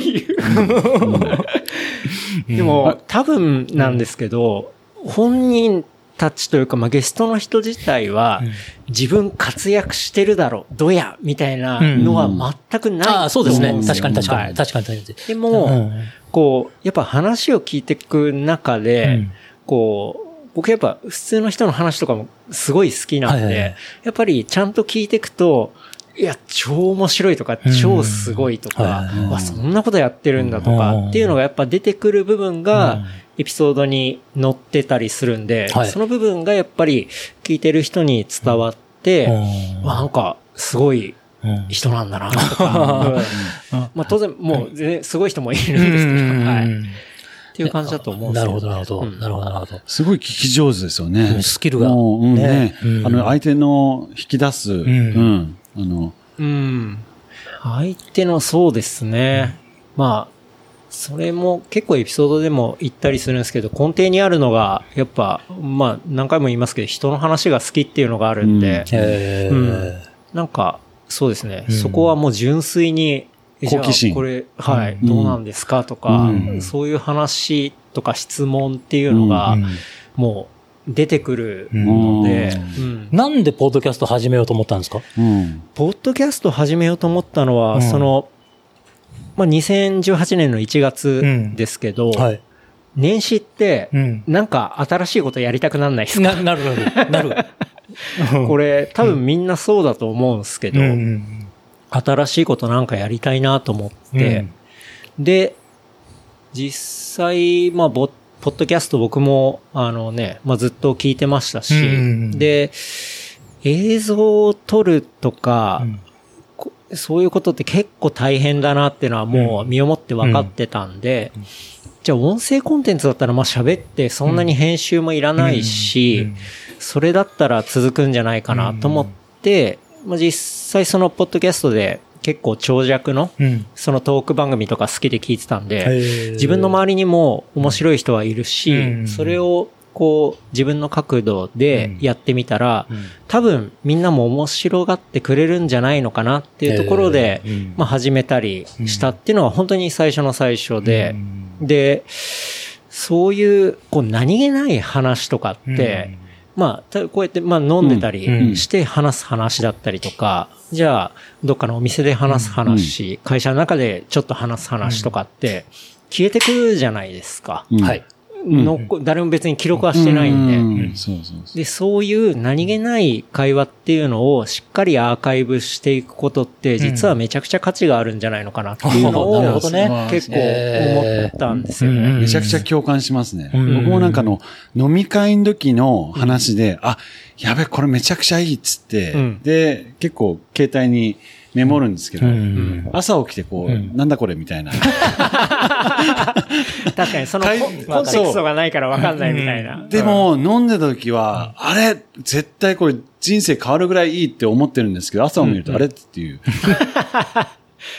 でも、多分なんですけど、本人たちというか、まあ、ゲストの人自体は、自分活躍してるだろう、どや、みたいなのは全くない、ああ、そうですね。確かに確かに。はい確かに確かに。でも、うんこう、やっぱ話を聞いていく中で、うんこう、僕やっぱ普通の人の話とかもすごい好きなんで、はいはいはい。やっぱりちゃんと聞いていくと、いや、超面白いとか、超すごいとか、はいはいはい。わ、そんなことやってるんだとか、うん。っていうのがやっぱ出てくる部分が、エピソードに載ってたりするんで、はい。その部分がやっぱり聞いてる人に伝わって、うん。わなんか、すごいうん人なんだな、とか。うん。まあ当然、もう全然すごい人もいるんですけど、はい。っていう感じだと思うんですよなるほど、なるほど。うんなるほど、なるほど。すごい聞き上手ですよね。スキルがもううんねあの、相手の引き出す、うん。あの、うん。相手のそうですね。まあ、それも結構エピソードでも言ったりするんですけど、根底にあるのが、やっぱ、まあ何回も言いますけど、人の話が好きっていうのがあるんで、へうんーなんか、そうですね、うんそこはもう純粋に、好奇心。これ、はい、うん。どうなんですかとか、うん。そういう話とか質問っていうのが、うん。もう出てくるうん。ので、うん。なんでポッドキャスト始めようと思ったんですか？うん。ポッドキャスト始めようと思ったのは、うん。その、まあ、2018年の1月ですけど、はい。年始って、うん。なんか新しいことやりたくなんないですか、な、なるなる。なる。これ多分みんなそうだと思うんですけど、うん新しいことなんかやりたいなと思って、で、実際、まあ、ボポッドキャスト僕も、あのね、まあ、ずっと聞いてましたし、うんで、映像を撮るとか、こそういうことって結構大変だなっていうのはもう身をもって分かってたんで、じゃあ音声コンテンツだったらまあ喋ってそんなに編集もいらないし、それだったら続くんじゃないかなと思って、まあ、実際そのポッドキャストで結構長尺のうん。そのトーク番組とか好きで聞いてたんへで、ー。自分の周りにも面白い人はいるし、うん。それをこう自分の角度でやってみたら、多分みんなも面白がってくれるんじゃないのかなっていうところで、まあ始めたりしたっていうのは本当に最初の最初で、で、そういうこう何気ない話とかって、まあ、たこうやって、まあ飲んでたりして話す話だったりとか、じゃあ、どっかのお店で話す話、会社の中でちょっと話す話とかって、消えてくるじゃないですか。うん。はい。の誰も別に記録はしてないんで。うんそうそうそう。で、そういう何気ない会話っていうのをしっかりアーカイブしていくことって、実はめちゃくちゃ価値があるんじゃないのかなっていうのをなるほどね。結構思ったんですよね。うん。めちゃくちゃ共感しますね。ん。僕もなんかあの、飲み会の時の話で、あ、やべ、これめちゃくちゃいいっつって、うんで、結構携帯にメモるんですけど、うん朝起きてこう、うんなんだこれみたいな。確かにそのコンテクストがないから分かんないみたいな。でも、飲んでた時は、あれ、絶対これ人生変わるぐらいいいって思ってるんですけど、朝を見ると、あれっていう。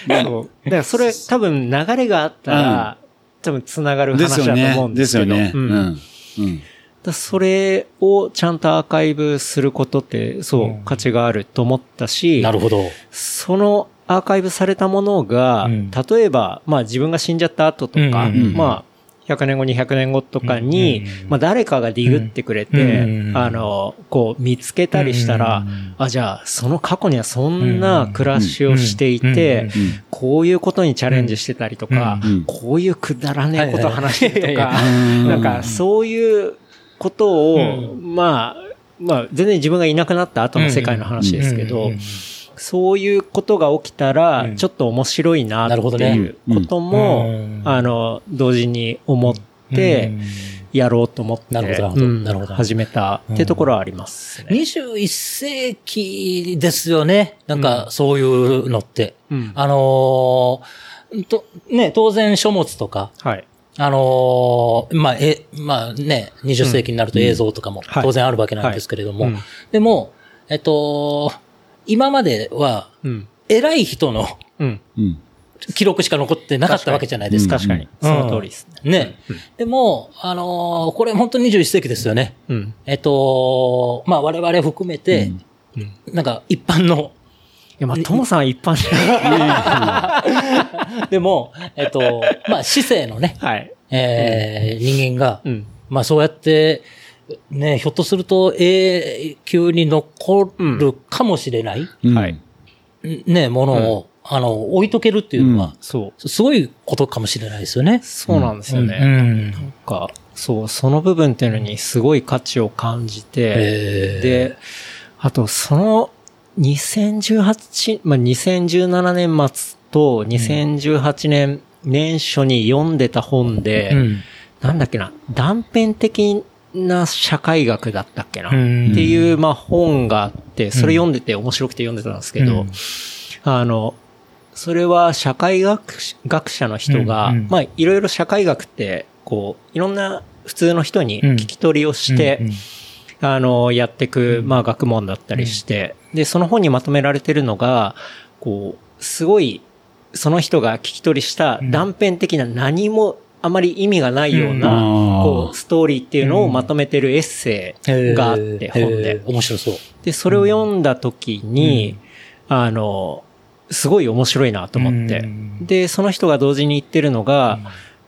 そう。だからそれ多分流れがあったら、多分繋がるです話だとよね思うん。でですけど。すよね。ううんん。うん。だそれをちゃんとアーカイブすることって、そう、価値があると思ったし、なるほど。そのアーカイブされたものが、うん。例えば、まあ自分が死んじゃった後とか、まあ、100年後、200年後とかに、うんまあ誰かがディグってくれて、うんあの、こう見つけたりしたら、うんあ、じゃあその過去にはそんな暮らしをしていて、こういうことにチャレンジしてたりとか、うんこういうくだらねえことを話してるとか、うんなんかそういうことを、うまあ、まあ全然自分がいなくなった後の世界の話ですけど、うんそういうことが起きたらう、ん。ちょっと面白いななるほどね。っていうことも、うん。あの、同時に思って、やろうと思って、なるほどなるほど。うんなるほど。始めたってところはありますね。21世紀ですよね。なんか、そういうのって。うん。あのーと、ね、当然書物とか、はい。あのーまあ、え、まあね、20世紀になると映像とかもはい当然あるわけなんですけれども、でも、えっと、今までは、うん。偉い人の。記録しか残ってなかったわけじゃないですか。確かに。うんその通りですね。ね。でも、あのーこれ本当に21世紀ですよね。うん。えっと、まあ我々含めて、なんか一般の、いや、まあ、ともさんは一般じゃない。でも、えっと、まあ市政のね、はい。えー人間が、うん。まあそうやって、ね、ひょっとすると永久に残るかもしれない、うんはい。ね、ものを、あの、置いとけるっていうのは、そう。すごいことかもしれないですよね。そうなんですよね。うん。なんか、そう、その部分っていうのにすごい価値を感じて、えーで、あとその2018、まあ、2017年末と2018年年初に読んでた本で、うん。なんだっけな、断片的な社会学だったっけな、うん。っていう、まあ、本があって、それ読んでて面白くて読んでたんですけど、うん。あの、それは社会学学者の人が、うんうん。まあ、いろいろ社会学って、こう、いろんな普通の人に聞き取りをして、うんうんあの、やっていく、まあ、学問だったりして、で、その本にまとめられてるのが、こう、すごい、その人が聞き取りした断片的な何もあまり意味がないような、うん。こう、ストーリーっていうのをまとめてるエッセイがあって、本で。面白そう。で、それを読んだ時に、あの、すごい面白いなと思って。うん。で、その人が同時に言ってるのが、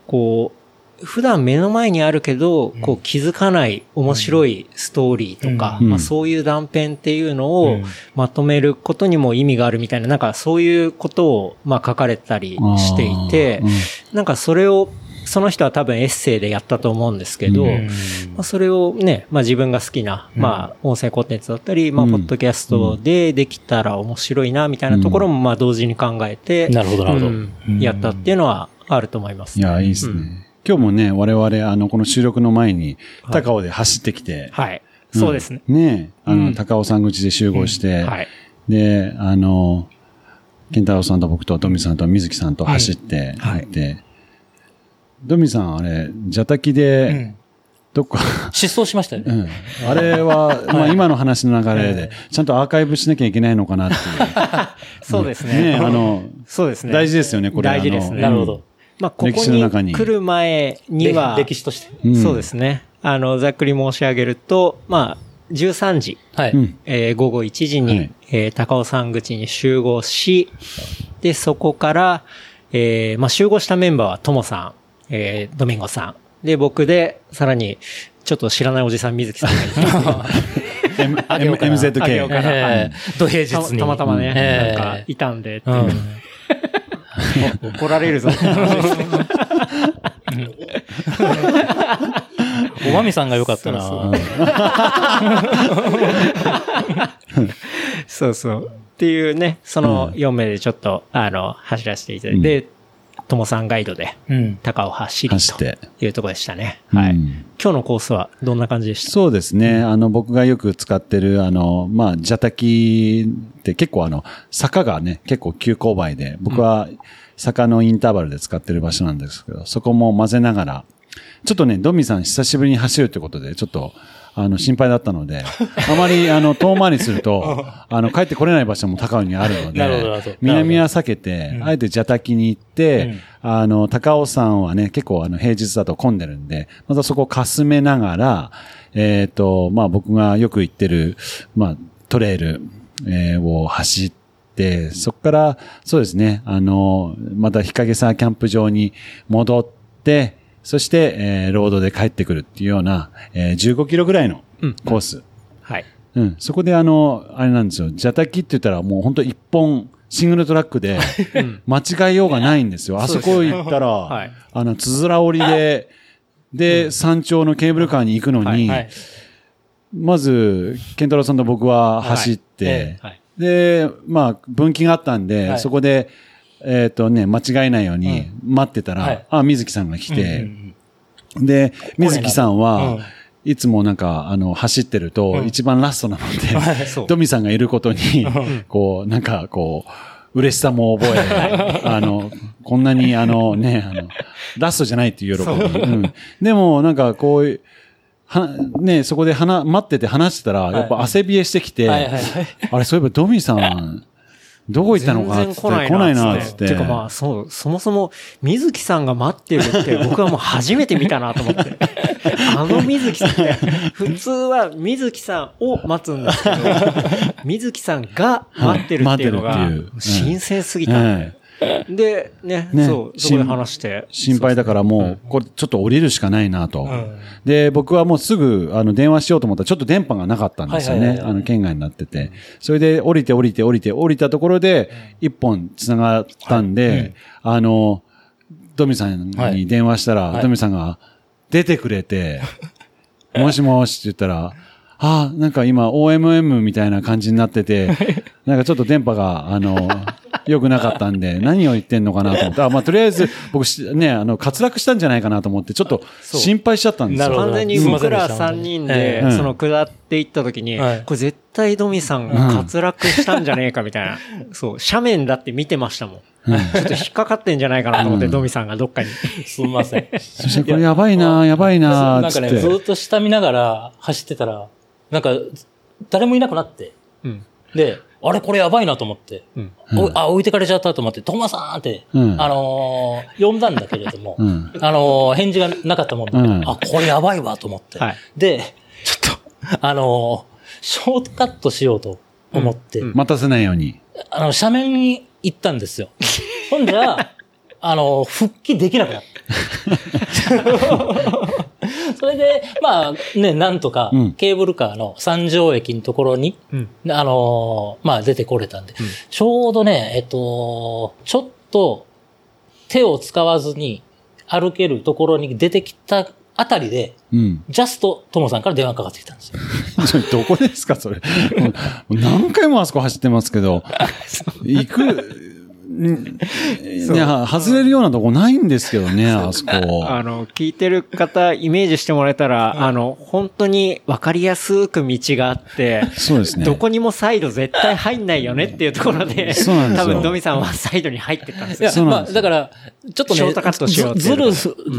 こう、普段目の前にあるけど、こう気づかない面白いストーリーとか、うん。まあ、そういう断片っていうのをうん。まとめることにも意味があるみたいな、なんかそういうことをまあ書かれたりしていてなんかそれをその人は多分エッセイでやったと思うんですけど、うん。まあ、それをね、まあ自分が好きな、まあ音声コンテンツだったり、まあうん。ポッドキャストでできたら面白いな、みたいなところもまあ同時に考えて、なるほどなるほど。うん。やったっていうのはあると思います。いや、いいですね。うん今日もね、我々、あの、この収録の前に、高尾で走ってきて、はい。そうですね。うんねあの、うん高尾山口で集合して、はい。で、あの、健太郎さんと僕とドミさんと水木さんと走って、うんはい行って、ドミさん、あれ、ジャタキで、どっか、失踪しましたよね。うん。あれは、まあ今の話の流れで、ちゃんとアーカイブしなきゃいけないのかなっていう。そうですねね。あの、そうですね。大事ですよね、これ。大事ですねなるほど。。まあ、ここにに来る前には、歴史として。うんそうですね。あの、ざっくり申し上げると、まあ、13時、はい。うん。えー午後1時に、はいえー高尾山口に集合し、で、そこから、えーまあ、集合したメンバーはともさん、えードミンゴさん。で、僕で、さらに、ちょっと知らないおじさん、水木さんがいて MZK。土平日たに。たまたまね、ええなんか、いたんでっていう、うん。怒られるぞ。おまみさんが良かったな。そうそう。そう。っていうね、その4名でちょっと、あの、走らせていただいて、で、ともさんガイドで、うん。高尾走り走って。というところでしたね。はい。うん今日のコースはどんな感じでした？そうですね。あの、僕がよく使ってる、あの、まあ、ジャタキって結構あの、坂がね、結構急勾配で、僕は坂のインターバルで使ってる場所なんですけど、そこも混ぜながら、ちょっとね、ドミさん久しぶりに走るってことで、ちょっと、あの、心配だったので、あまり、あの、遠回りすると、あの、帰ってこれない場所も高尾にあるので南は避けて、あえてジャタキに行って、あの、高尾山はね、結構あの、平日だと混んでるんで、またそこをかすめながら、えっ、と、まあ僕がよく行ってる、まあ、トレイル、えーを走って、そこから、そうですね、あの、また日陰沢キャンプ場に戻って、そして、えーロードで帰ってくるっていうような、えー15キロぐらいのコース。はい。うん。そこであの、あれなんですよ。ジャタキって言ったらもう本当一本、シングルトラックで、間違えようがないんですよ。あそこ行ったら、はいあの、つづら折りで、で、山頂のケーブルカーに行くのに、はい。まず、ケンタロウさんと僕は走って。で、まあ、分岐があったんで、はいそこで、えっ、とね、間違えないように待ってたら、はい。あ、水木さんが来て、うんで、水木さんは、うん。いつもなんか、あの、走ってると、一番ラストなので、ドミさんがいることに、こう、なんか、こう、嬉しさも覚え、あの、こんなに、あのね、あの、ラストじゃないっていう喜び。う。ん。でも、なんか、こういう、は、ね、そこで話、待ってて話してたら、やっぱ汗冷えしてきて、はいはいはい。あれ、そういえばドミさん、どこ行ったのかっつって、来ないな、つって。てかまあ、そう、そもそも、水木さんが待ってるって、僕はもう初めて見たなと思って。あの水木さんって、普通は水木さんを待つんですけど、水木さんが待ってるっていうのが 新鮮すぎた。はいで、ね、ねそう、そこで話して。心配だからもう、これちょっと降りるしかないなと。んで、僕はもうすぐ、あの、電話しようと思ったら、ちょっと電波がなかったんですよね。はいはいはいはいあの、県外になってて。それで、降りて降りて降りて降りたところで、一本繋がったんで、あの、ドミさんに電話したら、はいドミさんが出てくれて、もしもしって言ったら、ああ、なんか今 OMM みたいな感じになってて、なんかちょっと電波が、あの、良くなかったんで、何を言ってんのかなと思って、あ、まあ、とりあえず、僕し、ね、あの、滑落したんじゃないかなと思って、ちょっと心配しちゃったんですよ。完全に僕ら3人で、うんその下っていった時に、はいこれ絶対ドミさんが滑落したんじゃねえかみたいな。そう、斜面だって見てましたもん。ちょっと引っかかってんじゃないかなと思って、ドミさんがどっかに。すみません。そしてこれやばいな、やばいな、なんかね、つって。ずっと下見ながら走ってたら、なんか、誰もいなくなって。うん。で、あれこれやばいなと思って。うん。おあ、置いてかれちゃったと思って、トマさんって、うんあのー呼んだんだけれども、うんあのー返事がなかったもんで、うんあ、これやばいわと思って。はいで、ちょっと、あのーショートカットしようと思って、うん待たせないように。あの、斜面に行ったんですよ。ほんじゃ、あの、復帰できなくなった。それで、まあね、なんとかうん、ケーブルカーの三条駅のところに、うん。あのまあ出てこれたんで、ちょうどね、えっと、ちょっと手を使わずに歩けるところに出てきたあたりで、うん。ジャスト、ともさんから電話かかってきたんですよ。どこですか、それ。何回もあそこ走ってますけど、行く、んいや、外れるようなとこないんですけどね、あそこ。あの、聞いてる方、イメージしてもらえたら、あの、本当に分かりやすく道があって、そうですね。どこにもサイド絶対入んないよねっていうところで、そうなんですよ多分ドミさんはサイドに入ってったんですよいや、。まあ、そうなんですよだから、ちょっとね、ショートカットしようずずる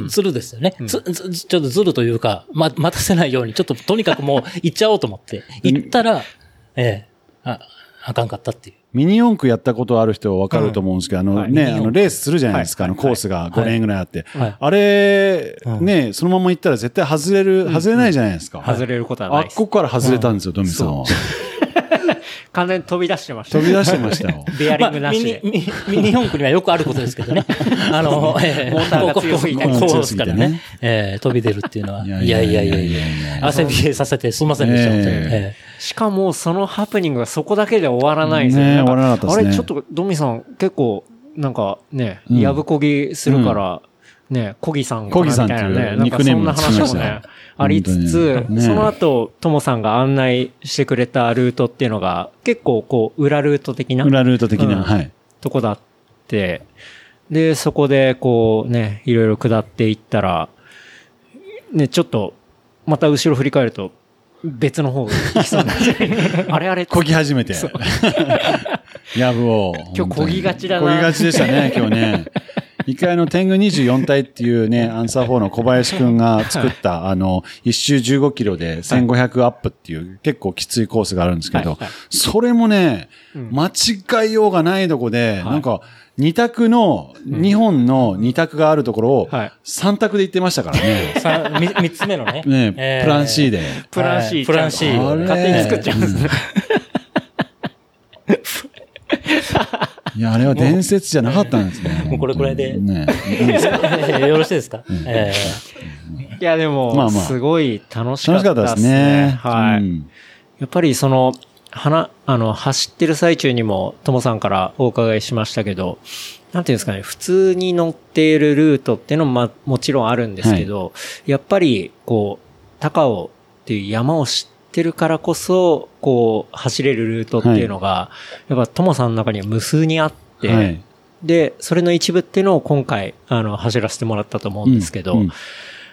ずるですよね。ずずちょっとずるというか、ま、待たせないように、ちょっととにかくもう行っちゃおうと思って、行ったら、ええあ、あかんかったっていう。ミニ四駆やったことある人はわかると思うんですけど、あのね、あのレースするじゃないですか、はい。あのコースが5年ぐらいあって。はい。あれ、うん。ね、そのまま行ったら絶対外れる、外れないじゃないですか。外れることはないです。あっこから外れたんですよ、ドミさんは。完全に飛び出してました。飛び出してましたよ。ベアリまあ、ングなしで。ミニ、ミニミニ四駆にはよくあることですけどね。あの、ええ。モーターが強すぎて。こうこうこうコースからね。ええ飛び出るっていうのは。いいややいやいいや。いや。汗びえさせてすみませんでした、しかも、そのハプニングがそこだけで終わらないん。ですよね終わらなかったですね。あれ、ちょっと、ドミさん、結構、なんかね、うん。やぶこぎするから、ね、コギさんかなみたいなね、なんかそんな話もね、ありつ本つその後、ともさんが案内してくれたルートっていうのが、結構こう、裏ルート的な裏ルート的な、うん。はい。とこだって、で、そこでこうね、いろいろ下っていったら、ね、ちょっと、また後ろ振り返ると、別の方が行きそうになって、あれあれこぎ始めて。やぶを。今日こぎがちだなこぎがちでしたね、今日ね。一回あの、天狗24体っていうね、アンサー4の小林くんが作った、あの、一周15キロで1500アップっていう結構きついコースがあるんですけどはい。はい、それもね、間違いようがないとこで、なんか、二択の、2本の二択があるところをはい、3択で行ってましたからね。え さみ三つ目のね。ね、ええプラン C で。プラン C はい。プラン C 勝手に作っちゃうんですね。いや、あれは伝説じゃなかったんですね。もうこれくらいで。よろしいですか、えいや、でも、まあまあ。すごい楽しかっ楽しかったでたですすね。ね。。はい。うん。やっぱりその、花、あの、走ってる最中にも、ともさんからお伺いしましたけど、なんていうんですかね、普通に乗っているルートっていうのも、まあ、もちろんあるんですけど、やっぱり、こう、高尾っていう山を知ってるからこそ、こう、走れるルートっていうのが、やっぱともさんの中には無数にあって、はい。で、それの一部っていうのを今回、あの、走らせてもらったと思うんですけど、うんうん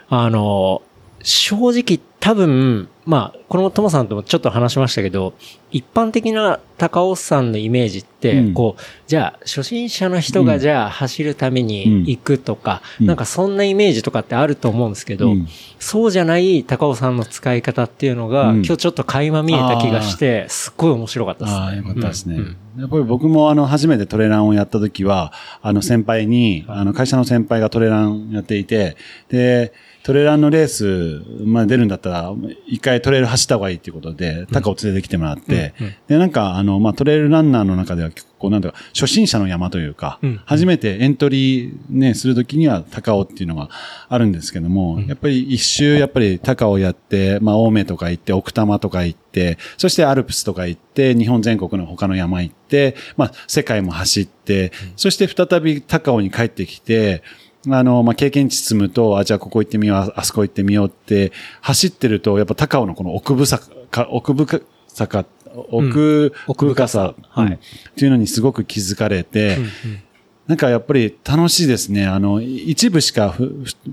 あの、正直多分、まあ、このともさんともちょっと話しましたけど、一般的な高尾山のイメージって、うん。こう、じゃあ、初心者の人がじゃあ走るために行くとか、うん。なんかそんなイメージとかってあると思うんですけど、うん。そうじゃない高尾山の使い方っていうのが、うん。今日ちょっと垣間見えた気がして、すっごい面白かったです。ね。ああ、よかったですね。うん。やっぱり僕もあの、初めてトレランをやった時は、あの、先輩に、あの、会社の先輩がトレランやっていて、で、トレランのレース、まあ出るんだったら、一回トレイル走った方がいいっていうことで、タカを連れてきてもらって、で、なんか、あの、まあトレイルランナーの中では結構、なんていうか、初心者の山というか、うん。初めてエントリーね、するときには高尾っていうのがあるんですけども、やっぱり一周、やっぱり高尾やって、まあ青梅とか行って、奥多摩とか行って、そしてアルプスとか行って、日本全国の他の山行って、まあ世界も走って、そして再び高尾に帰ってきて、あの、まあ、経験値積むと、あ、じゃあここ行ってみよう、ああそこ行ってみようって、走ってると、やっぱ高尾のこの奥深さ、奥深さか、奥、奥深さ、はい。うんっていうのにすごく気づかれて、なんかやっぱり楽しいですね。あの、一部しか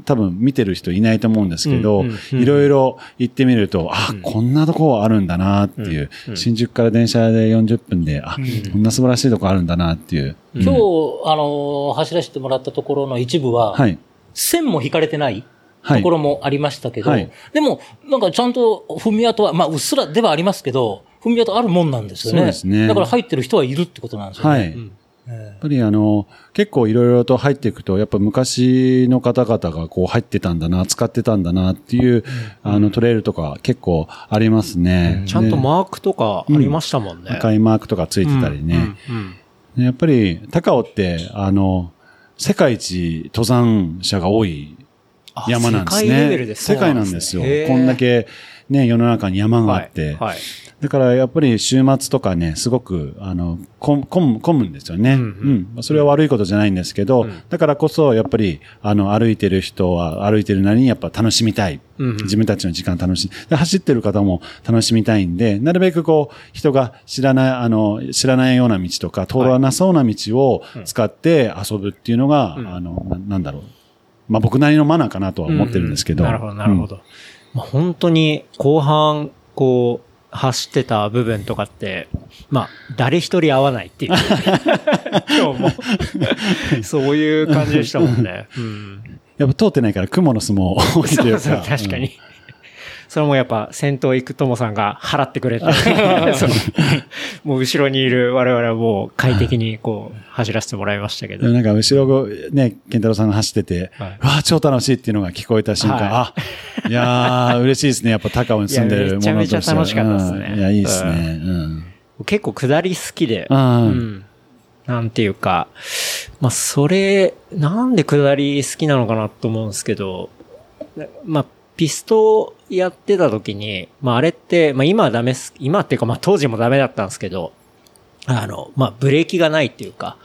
多分見てる人いないと思うんですけど、うんうんうんいろいろ行ってみると、あ、こんなとこあるんだなっていう、新宿から電車で40分で、あ、こんな素晴らしいとこあるんだなっていう。今日、あの、走らせてもらったところの一部は、はい。線も引かれてないはいところもありましたけど、はいでも、なんかちゃんと踏み跡は、まあ、うっすらではありますけど、踏み跡あるもんなんですよね。そうですねだから入ってる人はいるってことなんですよね。はい。やっぱりあの、結構いろいろと入っていくと、やっぱ昔の方々がこう入ってたんだな、使ってたんだなっていう、あのトレイルとか結構ありますね。ちゃんとでマークとかありましたもんね。赤いマークとかついてたりね。やっぱり、高尾って、あの、世界一登山者が多い山なんですね。世界レベルでそう世界なんんですすよ。こんだけね、世の中に山があって。はい。はいだからやっぱり週末とかね、すごく、あの、混む、混むんですよね。うんん。それは悪いことじゃないんですけど、だからこそ、やっぱり、あの、歩いてる人は歩いてるなりにやっぱ楽しみたい。自分たちの時間楽しみ。で走ってる方も楽しみたいんで、なるべくこう、人が知らない、あの、知らないような道とか、通らなそうな道を使って遊ぶっていうのが、あの、ななんだろう。まあ僕なりのマナーかなとは思ってるんですけど。なるほど、なるほど。まあ、本当に後半、こう、走ってた部分とかって、まあ、誰一人合わないっていう。今日も。そういう感じでしたもんね。うん。やっぱ通ってないから雲の巣も多いというか。そう確かに。それもやっぱ先頭行くともさんが払ってくれて、もう後ろにいる我々はもう快適にこう走らせてもらいましたけど。なんか後ろね、健太郎さんが走ってて、はい。うわあ超楽しいっていうのが聞こえた瞬間、はあ、いやー、嬉しいですね。やっぱ高尾に住んでるものとしてめちゃめちゃ楽しかったですね。うん。いや、いいですね。うん。結構下り好きで、うん。うん。なんていうか、まあそれ、なんで下り好きなのかなと思うんですけど、まあピストやってた時に、まああれって、まあ今はダメっす、今っていうかまあ当時もダメだったんですけど、あの、まあブレーキがないっていうか、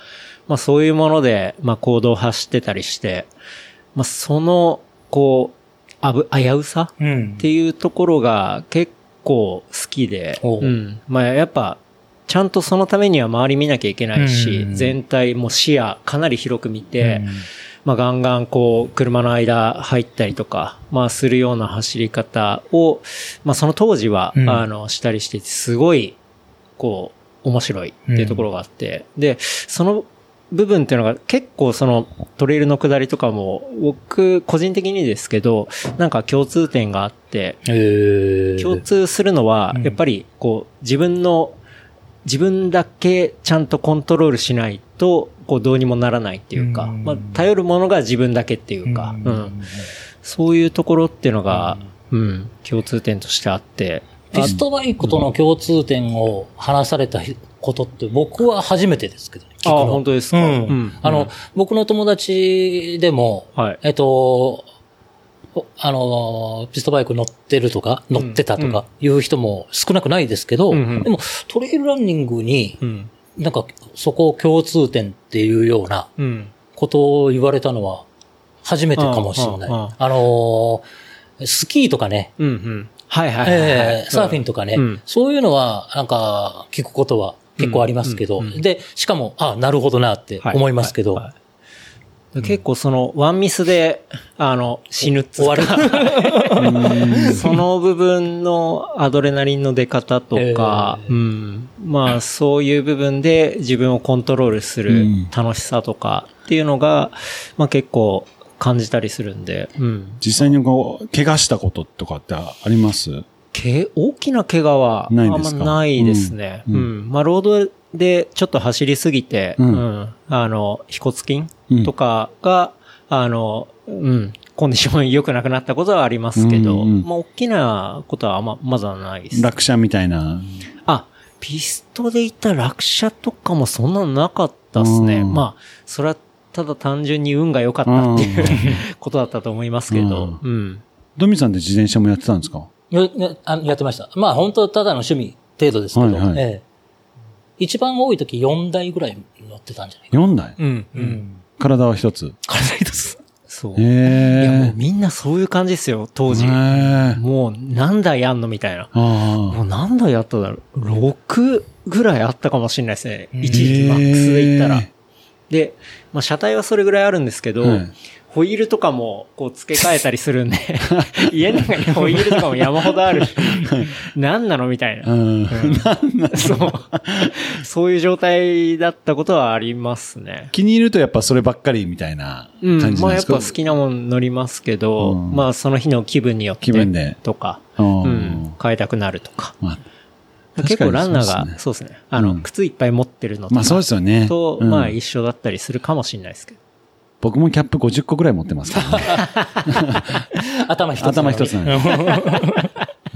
まあそういうもので、まあ行動を走ってたりして、まあその、こう、あぶ、危うさうん。っていうところが結構好きで、おう。うん。まあやっぱ、ちゃんとそのためには周り見なきゃいけないし、うん。全体も視野かなり広く見て、うんまあガンガンこう車の間入ったりとか、まあするような走り方を、まあその当時は、うん。あの、したりしてて、すごい、こう、面白いっていうところがあって、で、その部分っていうのが結構そのトレイルの下りとかも、僕個人的にですけど、なんか共通点があって、えー。共通するのはう、ん。やっぱり、こう、自分の、自分だけちゃんとコントロールしないと、こう、どうにもならないっていうか、うん。まあ、頼るものが自分だけっていうか、うん。そういうところっていうのが、うん、共通点としてあって、ピストバイクとの共通点を話されたことって僕は初めてですけどね。聞くの。あ本当ですか？うん。うん。あの、うん。僕の友達でも、はい。えっと、おあの、ピストバイク乗ってるとか、乗ってたとかいう人も少なくないですけど、うんうん。でもトレイルランニングにう、ん。なんかそこを共通点っていうようなうん。ことを言われたのは初めてかもしれない。あの、スキーとかね、うん。うん。はいはいはいはい。ええサーフィンとかね、うんそういうのは、なんか、聞くことは結構ありますけど、うんうんうんで、しかも、あなるほどなってはい思いますけど、はいはい結構その、ワンミスで、あの、死ぬっつう終かわその部分のアドレナリンの出方とか、えうん。まあ、そういう部分で自分をコントロールするうん。楽しさとかっていうのが、まあ結構感じたりするんで、うん。実際にこう、怪我したこととかってあります？け大きな怪我はあんまないんですか？ないですね。ううん。ん。まあ、ロードでちょっと走りすぎて、ううんん。あの、飛骨筋うんとかが、あの、うん。コンディション良くなくなったことはありますけど、うんうんまあ、大きなことはま、まずはないです。落車みたいな。あ、ピストで言ったら落車とかもそんなのなかったですね。うんまあ、それはただ単純に運が良かったっていうことだったと思いますけど、うん。ドミさんって自転車もやってたんですか？ややあやってました。まあ、本当ただの趣味程度ですけど、はいはいええ一番多い時4台ぐらい乗ってたんじゃないか ?4 台？うん。う。な。ん。体は一つ？体一つ。そう。いや、もへうみんなそういう感じですよ、当時。へえ。もう何台あんのみたいな。あもう何台あっただろう ?6 ぐらいあったかもしれないですね。うん一時期マックスで言ったら。へで、まあ車体はそれぐらいあるんですけど、はいホイールとかもこう付け替えたりするんで、家の中にホイールとかも山ほどあるし、何なのみたいな。うん。そう。そういう状態だったことはありますね。気に入るとやっぱそればっかりみたいなうん。感じなんですか？まあやっぱ好きなもん乗りますけど、うんまあその日の気分によって。気分でとか、ううんん。変えたくなるとか。まあ結構ランナーが、そうですね。あの、うん靴いっぱい持ってるのとか。まあそうですよね。と、うんまあ一緒だったりするかもしれないですけど。僕もキャップ50個ぐらい持ってますからね。頭一つ。頭一つなのに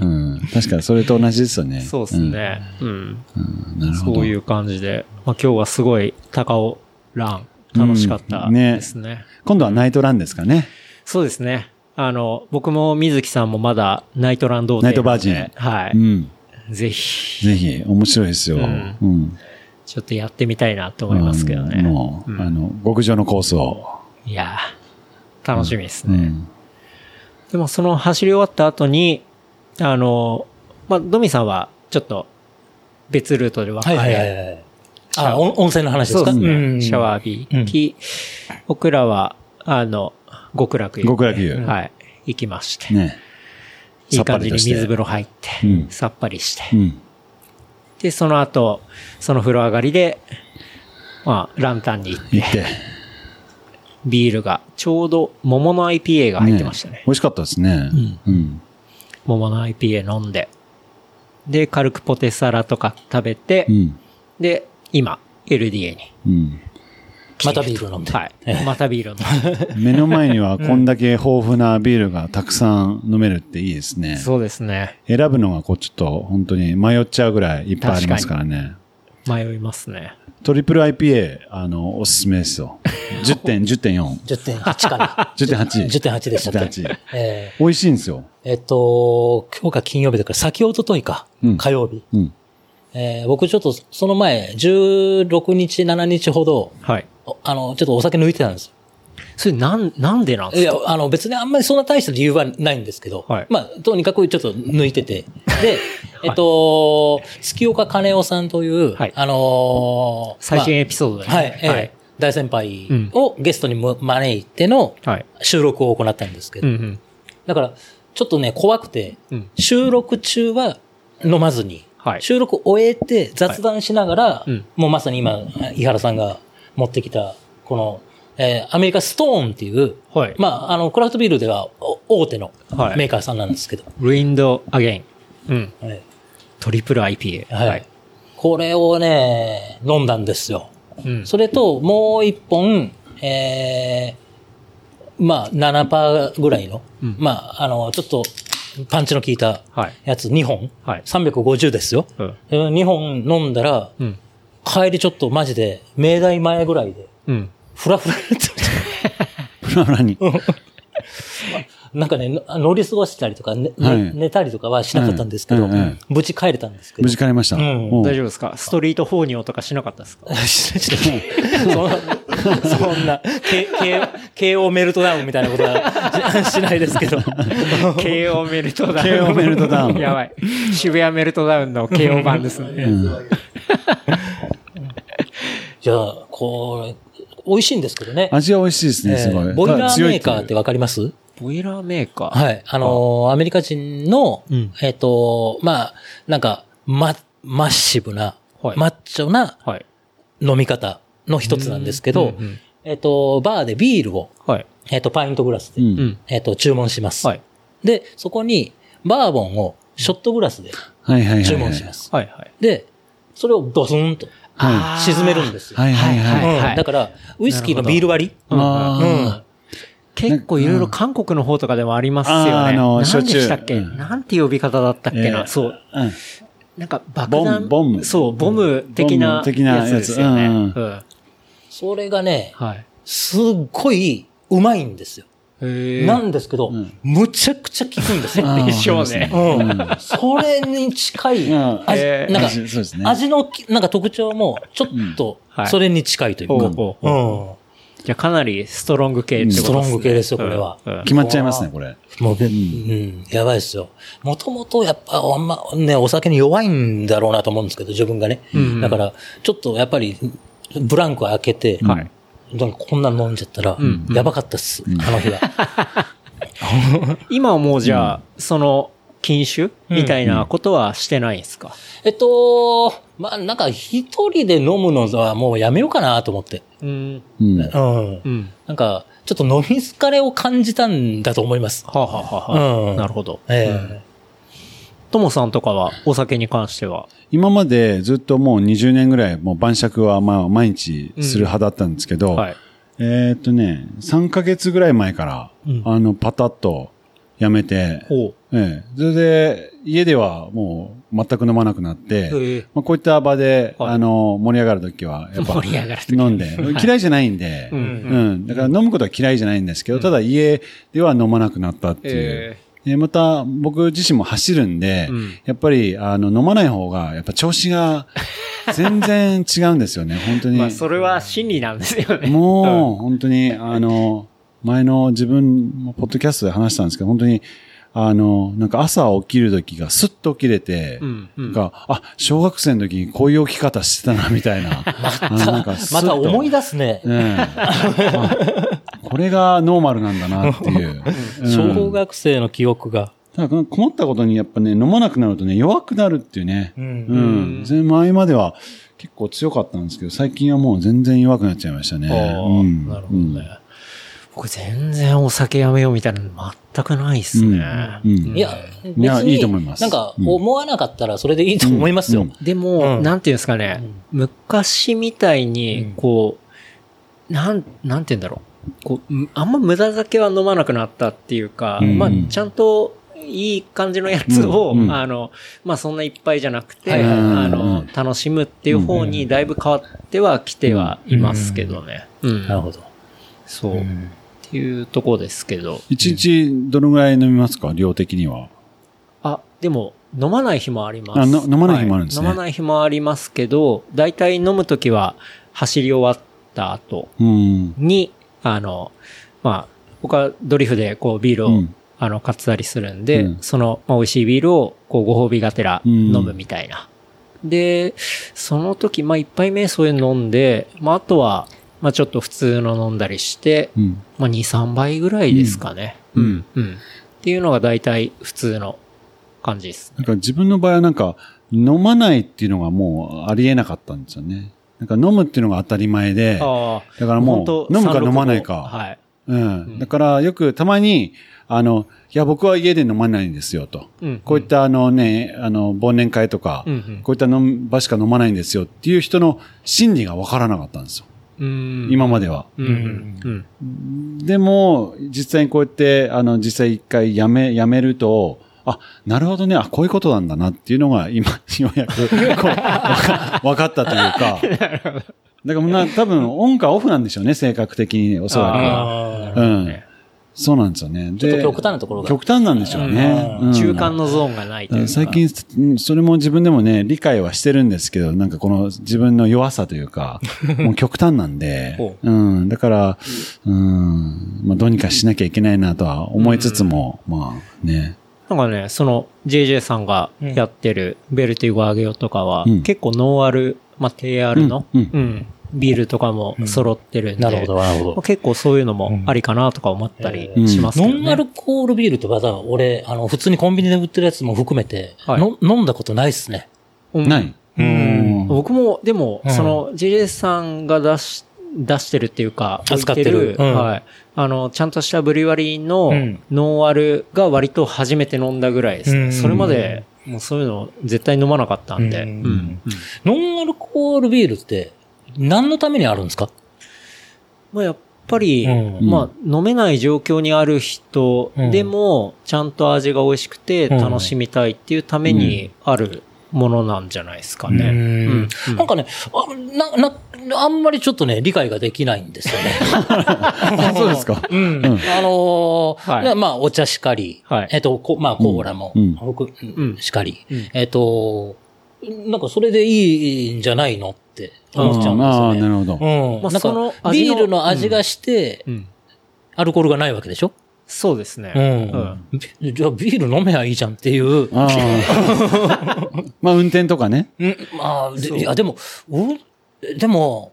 うん。確かにそれと同じですよね。そうですね。うん。うん。なるほど。そういう感じで。まあ今日はすごい高尾ラン、楽しかったうんねですね。今度はナイトランですかね。そうですね。あの、僕も水木さんもまだナイトラン童貞ナイトバージンはい。うん。ぜひ、ぜひ、面白いですよ。んうん。ちょっとやってみたいなと思いますけどね。うんもう、あの、極上のコースを。いやー楽しみですね。うん。でもその走り終わった後に、あの、まあ、ドミさんはちょっと別ルートで分かれはいはいはいはい。あ、温温泉の話ですか？そうですね。んシャワー浴びき、僕らは、あの、極楽湯。極楽湯はい。行きまして。ね。いい感じに水風呂入って、うんさっぱりして。うん。で、その後、その風呂上がりで、まあ、ランタンに行って、行って。ビールが、ちょうど桃の IPA が入ってましたね。美味しかったですね。うん。桃の IPA 飲んで、で、軽くポテサラとか食べて、うん。で、今、LDA に。うん。またビール飲んで。はい。またビールを飲んで。目の前にはこんだけ豊富なビールがたくさん飲めるっていいですね。そうですね。選ぶのがこうちょっと本当に迷っちゃうぐらいいっぱいありますからね。迷いますね。トリプル IPA、あの、おすすめですよ。10点、10.4。10.8かな。10.8。10.8でしたっけ？10.8。え美味しいんですよ。ーえっと、今日が金曜日だから、先おとといか、うん火曜日。うん。えー僕ちょっとその前、16日、7日ほど、はい。おあの、ちょっとお酒抜いてたんです。よ。それなん、なんでなんですか、いやあの別にあんまりそんな大した理由はないんですけど、はい。まあ、とにかくちょっと抜いてて。で、えっと、月岡金夫さんという、はい。あのー最新エピソードで、まあはい、えーはい。大先輩をゲストにむ招いてのはい。収録を行ったんですけど、うんうん。だから、ちょっとね、怖くて、うん。収録中は飲まずに、はい。収録終えて雑談しながら、うん。もうまさに今、井原さんが持ってきた、この、えーアメリカストーンっていう、はい。まあ、あの、クラフトビールではお大手のはいメーカーさんなんですけど、ウィンドアゲイン。うん。はいトリプル IPA。はい。これをね、飲んだんですよ。うん。それと、もう一本、えー、まあ、7%ぐらいの、うんまあ、あの、ちょっと、パンチの効いたはい。やつ2本、はい。350ですよ。うん。2本飲んだら、うん。帰りちょっとマジで、明大前ぐらいで、うん。フラフラになってました フラフラに。なんかね、の乗り過ごしたりとか、ねねはい寝たりとかはしなかったんですけど、うんうんうん無事帰れたんですけど。無事帰りました。うんもう大丈夫ですか？ストリート放尿とかしなかったですか？ちょっとそんな、そんな、K- K- KO メルトダウンみたいなことはし しないですけど。?KO メルトダウン。KO メルトダウン やばい。渋谷メルトダウンの KO 版ですね。じゃあ、これ、美味しいんですけどね。味は美味しいですね、すごい。えーボイラーメーカーってわかります？ボイラーメーカー？はい。あのーアメリカ人の、うんえっ、と、まあ、なんか、ま、マッシブな、はいマッチョなはい。飲み方の一つなんですけど、うんうんえっ、と、バーでビールを、はい。えっ、と、パイントグラスで、うんうん。えっ、と、注文します。はい。で、そこに、バーボンをショットグラスで。注文します。はい。はい。で、それをドスンとは沈めるんですよ。はいはいはい。だから、ウイスキーのビール割り？結構いろいろ韓国の方とかでもありますよね。あの何でしたっけ、う。ん。なんて呼び方だったっけな、えー。そう。なんか爆ボ弾。ムボム。そう、ボム的なボム的なやつですよね。それがね、はい。すっごいうまいんですよ。へなんですけど、んむちゃくちゃ効くんですよ。でしょうね。うん。それに近い、うん味えーなんかね味のきなんか特徴も、ちょっとはい、それに近いというか。ほうほうほうんじゃあかなりストロング系ってことですね。ストロング系ですよこれはうんうん決まっちゃいますね、これ。もう、うん、やばいですよ。もともとやっぱ、あんまね、お酒に弱いんだろうなと思うんですけど、自分がね。うんだから、ちょっとやっぱり、ブランク開けて、はい。なんかこんなの飲んじゃったら、んやばかったっす、あの日は。今はもうじゃあ、その、禁酒みたいなことはしてないんですか、えっと、まあ、なんか一人で飲むのはもうやめようかなと思って。うん。うん。うん。うん。なんか、ちょっと飲み疲れを感じたんだと思います。はあ、はあはあはあうんなるほど。ええともさんとかは、お酒に関しては？今までずっともう20年ぐらい、もう晩酌はまあ毎日する派だったんですけど、はい。えーっとね、3ヶ月ぐらい前から、うん。あの、パタッとやめて、ほええ、それで、家ではもう全く飲まなくなって、え。まあ、こういった場で、はい。あの、盛り上がるときは、やっぱ、飲んで、嫌いじゃないんで、ううん。ん、だから飲むことは嫌いじゃないんですけど、ただ家では飲まなくなったっていう。えでまた、僕自身も走るんで、うんやっぱり、あの、飲まない方が、やっぱ調子が 全然違うんですよね、本当に。まあ、それは真理なんですよね。もう、本当に、あの、前の自分もポッドキャストで話したんですけど、本当に、あの、なんか朝起きる時がスッと起きれて、うんうんなんか、あ、小学生の時にこういう起き方してたな、みたいな。あのなんかスッまとた思い出すね。ねえ あこれがノーマルなんだなっていう。う ん小学生の記憶が。ただ困ったことにやっぱね、飲まなくなるとね、弱くなるっていうね。うんうん。前までは結構強かったんですけど、最近はもう全然弱くなっちゃいましたね。うんなるほどね。僕全然お酒やめようみたいなの全くないっすね。うんうんいや、別にいやいいと思いますなんか、思わなかったらそれでいいと思いますよ。うんでも、うんなんていうんですかね、昔みたいにうん、こう、なん、なんていうんだろう。こう、むあんま無駄酒は飲まなくなったっていうか、うんまあ、ちゃんと、いい感じのやつを、うんうんあの、まあ、そんないっぱいじゃなくて、はいはいはいあの、楽しむっていう方にだいぶ変わってはきてはいますけどね。うん。なるほど。そう。っていうとこですけど。一日どのぐらい飲みますか？量的には。あ、でも、飲まない日もあります。飲まない日もあるんですねはい飲まない日もありますけど、大体飲むときは、走り終わった後うん。に、あの、まあ、僕はドリフでこうビールを、うんあの、買ってたりするんで、うんその、まあ、美味しいビールを、こう、ご褒美がてらうん飲むみたいな。で、その時、まあ、一杯目そういうの飲んで、まあ、あとは、まあ、ちょっと普通の飲んだりして、うん。まあ、2、3倍ぐらいですかね。うん。うん。っていうのが大体普通の感じです。なんか自分の場合はなんか、飲まないっていうのがもうありえなかったんですよね。なんか飲むっていうのが当たり前で。だからもう飲むか365飲まないかはい。うん。だからよくたまに、あの、いや僕は家で飲まないんですよと。うん。こういったあのね、あの、忘年会とか、うんうんこういった飲む場しか飲まないんですよっていう人の心理がわからなかったんですよ。うん。今までは。うん。うん。うん。でも、実際にこうやって、あの、実際一回やめ、やめると、あ、なるほどね、あ、こういうことなんだなっていうのが今、ようやく、こう、わかったというか。だからもうな、多分、オンかオフなんでしょうね、性格的に、おそらあく。うん。そうなんですよね。ちょっとで極端なところが。極端なんでしょうね。うん中間のゾーンがないというか。最近、うんそれも自分でもね、理解はしてるんですけど、なんかこの自分の弱さというか、もう極端なんでほ、うん、だから、うん、まあどうにかしなきゃいけないなとは思いつつも、まあね、なんかね、その JJ さんがやってるベルティゴアゲオとかは、うん。結構ノンアル、まあ、低アルの、ううん。ん。ビールとかも揃ってるんで、なるほど、なるほまあど。結構そういうのもありかなとか思ったりしますけどね。ノンアルコールビールってまだ俺、あの、普通にコンビニで売ってるやつも含めて、はい。の飲んだことないっすね。うんない。うん。僕も、でも、うん。その JJ さんが出し、出してるっていうか、扱ってる。うん。はい。あの、ちゃんとしたブリワリーのうん。ノンアルが割と初めて飲んだぐらいですね。うん。それまで、もうそういうの絶対飲まなかったんで。うん。うん。ノンアルコールビールって、何のためにあるんですか？まあやっぱり、うん。まあ飲めない状況にある人でも、ちゃんと味が美味しくて楽しみたいっていうためにあるものなんじゃないですかね。うん。うん。なんかね、あ、な、な、あんまりちょっとね、理解ができないんですよね。あ そうですか。うん。あのーはいねまあ、お茶しかり、はいえっと、こまあ、コーラも、うん僕うんしかり、うんえっと、なんかそれでいいんじゃないのって思っちゃうんですああ、よね。なるほど。うん。まあそのか、味のビールの味がして、うんアルコールがないわけでしょ？そうですね。うん。びじゃあビール飲めばいいじゃんっていう。ああ。まあ、運転とかね。うん、まあ、でいや、でも、うんでも、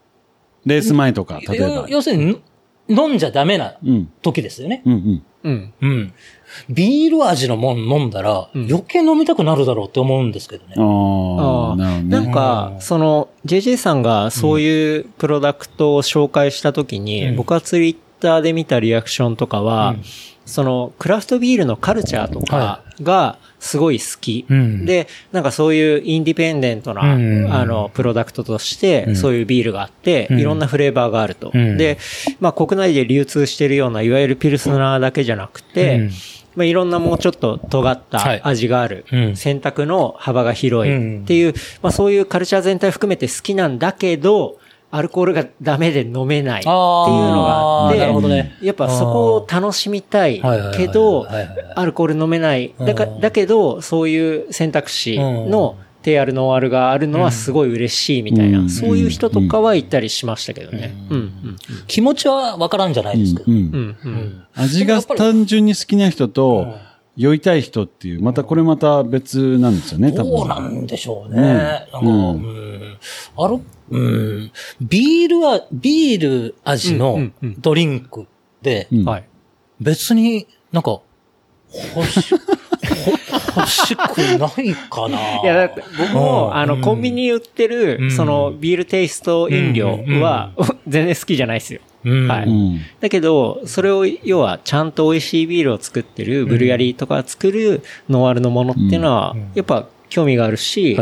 レース前とか、例えば要。要するに、飲んじゃダメなうん。時ですよね。うんうん。うん。うん。ビール味のもん飲んだら、うん余計飲みたくなるだろうって思うんですけどね。ああ、あなるほどなんね。か、その、JJ さんがそういうプロダクトを紹介したときに、うん僕はツイッターで見たリアクションとかは、うんその、クラフトビールのカルチャーとかはがすごい好き。うん。で、なんかそういうインディペンデントな、うん。あの、プロダクトとして、うん。そういうビールがあって、うん。いろんなフレーバーがあると。うん。で、まあ国内で流通しているような、いわゆるピルスナーだけじゃなくて、うん。まあ、いろんなもうちょっと尖っはい。た味がある、うん。選択の幅が広いっていう、まあそういうカルチャー全体含めて好きなんだけど、アルコールがダメで飲めないっていうのがあって。やっぱそこを楽しみたいけどアルコール飲めない。だかうんだけど、そういう選択肢の低アルノンアルがあるのはすごい嬉しいみたいな、うんそういう人とかはいたりしましたけどね。うん。うん。気持ちはわからんじゃないですか。うんうん。うん。味が単純に好きな人と、酔いたい人っていう、またこれまた別なんですよね、多分。どうなんでしょうね。うん。なんか、うん。うん。ある、うん、ビールは、ビール味うんのドリンクで。別になんか、欲し、ほ 欲しくないかな。いや、だって僕も、うん。あの、コンビニに売ってうる、ん。その、ビールテイスト飲料は、全然好きじゃないですよ。うん、はい。うん。だけど、それを、要は、ちゃんと美味しいビールを作ってる、ブルガリーとか作るノンアルのものっていうのは、やっぱ、興味があるし、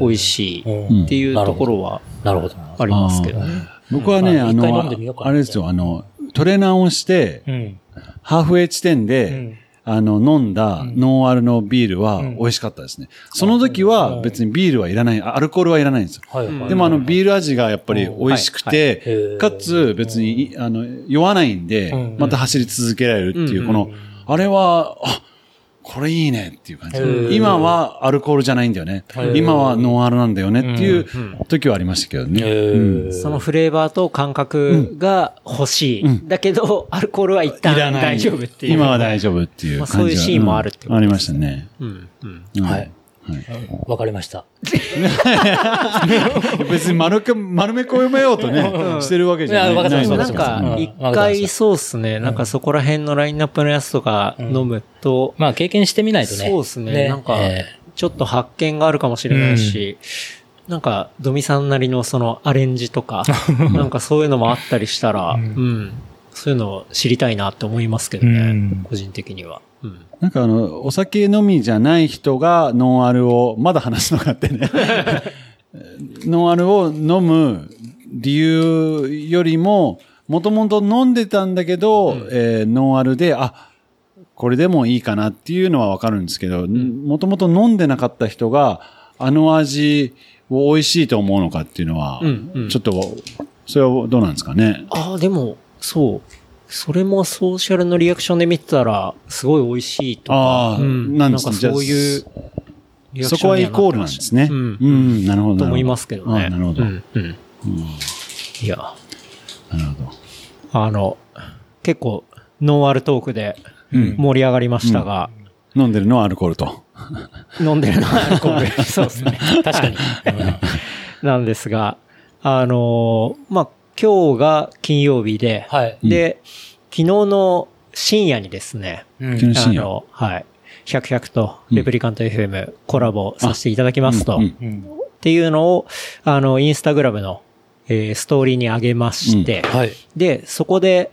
美味しいうん。っていうところはなるほど。ありますけどね。僕はね、あのあれですよ、あの、トレーナーをして、うん。ハーフウェイ地点うでん、あの、飲んだノンアルのビールは美味しかったですね。その時は別にビールはいらない、アルコールはいらないんですよ。でもあのビール味がやっぱり美味しくてー、かつ別にあの酔わないんでうん、また走り続けられるっていうう、ん。この、あれは、あ、これいいねっていう感じ。今はアルコールじゃないんだよねー。今はノンアルなんだよねっていう時はありましたけどね。うんそのフレーバーと感覚が欲しい。うんだけど、アルコールは一旦大丈夫っていう。今は大丈夫っていう感じはまあそういうシーンもあるってことですねうんありましたね。うん。うん。うんはい。わかりました。別に丸く、丸め込めようとね、してるわけじゃない。いやわかないなん。わか一回そうっすね。なんかそこら辺のラインナップのやつとか飲むと、まあ経験してみないとね。そうですね。なんかえ、ちょっと発見があるかもしれないし、なんか、ドミさんなりのそのアレンジとか、なんかそういうのもあったりしたら、うん。そういうのを知りたいなって思いますけどね。うん。個人的には。うん。なんかあの、お酒飲みじゃない人がノンアルを、まだ話すのかってね。ノンアルを飲む理由よりも、もともと飲んでたんだけど、えーノンアルで、あ、これでもいいかなっていうのはわかるんですけど、もともと飲んでなかった人が、あの味を美味しいと思うのかっていうのは、うんうんちょっと、それはどうなんですかね？ああ、でも、そう。それもソーシャルのリアクションで見てたら、すごい美味しいとか。ああうん、なんかそういうリアクそションにはなってました、こはイコールなんですね。うん。うん、なるほど。と思いますけどね。あなるほど。うん。うん。いや、なるほど。あの、結構、ノンアルトークで盛り上がりましたが、飲んでるのはアルコールと。飲んでるのはアルコール。そうですね。確かに。なんですが、あのーまあ、今日が金曜日で、はい。で、昨日の深夜にですね、うん昨日深夜。あの、はい。100、100とレプリカント FM コラボさせていただきますと、うんっうん。ていうのを、あの、インスタグラムの、えーストーリーに上げまして、はい。で、そこで、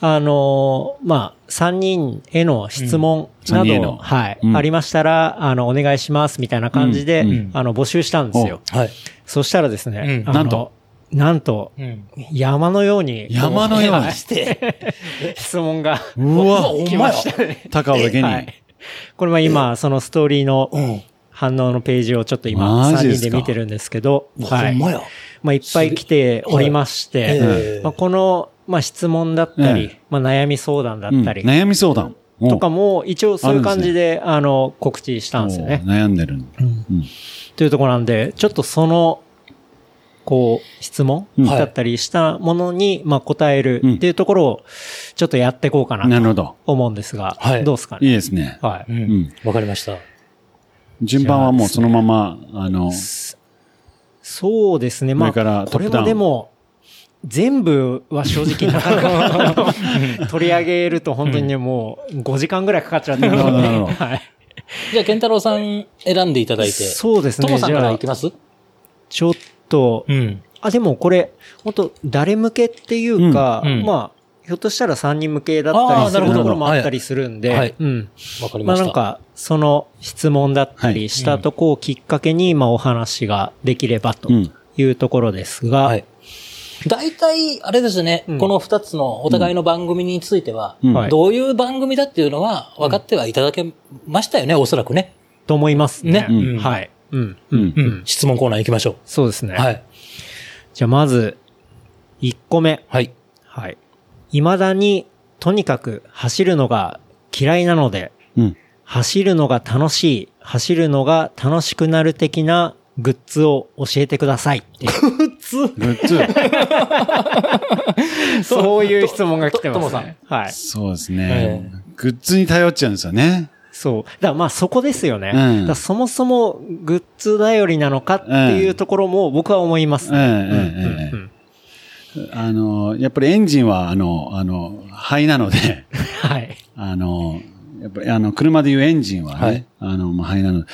あのーまあ、3人への質問うん。など、三人への。はい、うん。ありましたら、あの、お願いします、みたいな感じで、うん。うん。あの、募集したんですよ。はい。そしたらですね、なんと、なんと、うん。山のように、山のようにはい 質問が、うわ 来ましたね。高尾だけに。はい。これは今、そのストーリーの反応のページをちょっと今、3マジですか？人で見てるんですけど、はい。まあ、いっぱい来ておりまして、まあ、この、まあ、質問だったり、えまあ、悩み相談だうんったり、悩み相談。おとかも、一応そういう感じで、あの、告知したんですよねお。悩んでる。うんというところなんで、ちょっとその、こう、質問うんだったりしたものに、まあ、答えるっていうところを、ちょっとやっていこうかなとなるほど。思うんですが、はいどうですかいいね。ですね。はい。うんうんわかりました。順番はもうそのまま、あの、そうですね。まあ、これップダウンもでも、全部は正直なかなか 取り上げると本当にね、もう5時間ぐらいかかっちゃってるので、なるほどなるほど はい。じゃあ、健太郎さん選んでいただいて。そうですね。トモさんからいき、ます？ちょっと、うん。あ、でもこれ、本当誰向けっていうか、うんうん。まあ、ひょっとしたら3人向けだったりするところもあったりするんで、はい。はい。うん。わかりました。まあなんか、その質問だったはい。りしたとこをきっかけに、まあお話ができればとうん。いうところですが、はい。大体、あれですね、うん。この二つのお互いの番組については、どういう番組だっていうのは分かってはいただけましたよね、おそらくね。と思いますね。ね。うん。はい。うん。ううんん。うん。質問コーナー行きましょそうですね。う。はい。じゃあまず、1個目。はい。はい。未だに、とにかく走るのが嫌いなので、うん。走るのが楽しい、走るのが楽しくなる的なグッズを教えてくださいっていう。グッズ。そういう質問が来てますね。はい。そうですね。グッズに頼っちゃうんですよね。そう。だからまあそこですよね。うんそもそもグッズ頼りなのかっていうところも僕は思いますあの、やっぱりエンジンは、あの、あの、肺なので、はい。あの、やっぱり、あの、車でいうエンジンはね、はいあの、まあ、肺なので、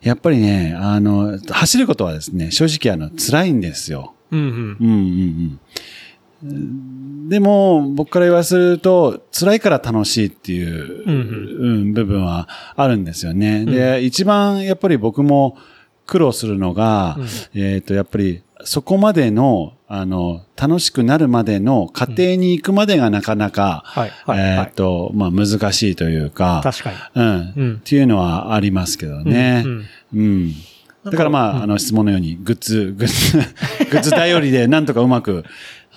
やっぱりね、あの、走ることはですね、正直あの、辛いんですよ。うんうん。うんうんうん。でも、僕から言わせると、辛いから楽しいっていう、うんうん部分はあるんですよね。で、一番やっぱり僕も苦労するのが、えっ、と、やっぱりそこまでの、あの、楽しくなるまでの過程に行くまでがなかなか、はいはいはいえっ、と、まあ難しいというか、確かに。うん、うんっていうのはありますけどね。うんうん。だからまあ、あの質問のように、グッズ、グッズ、グッズ頼りでなんとかうまく、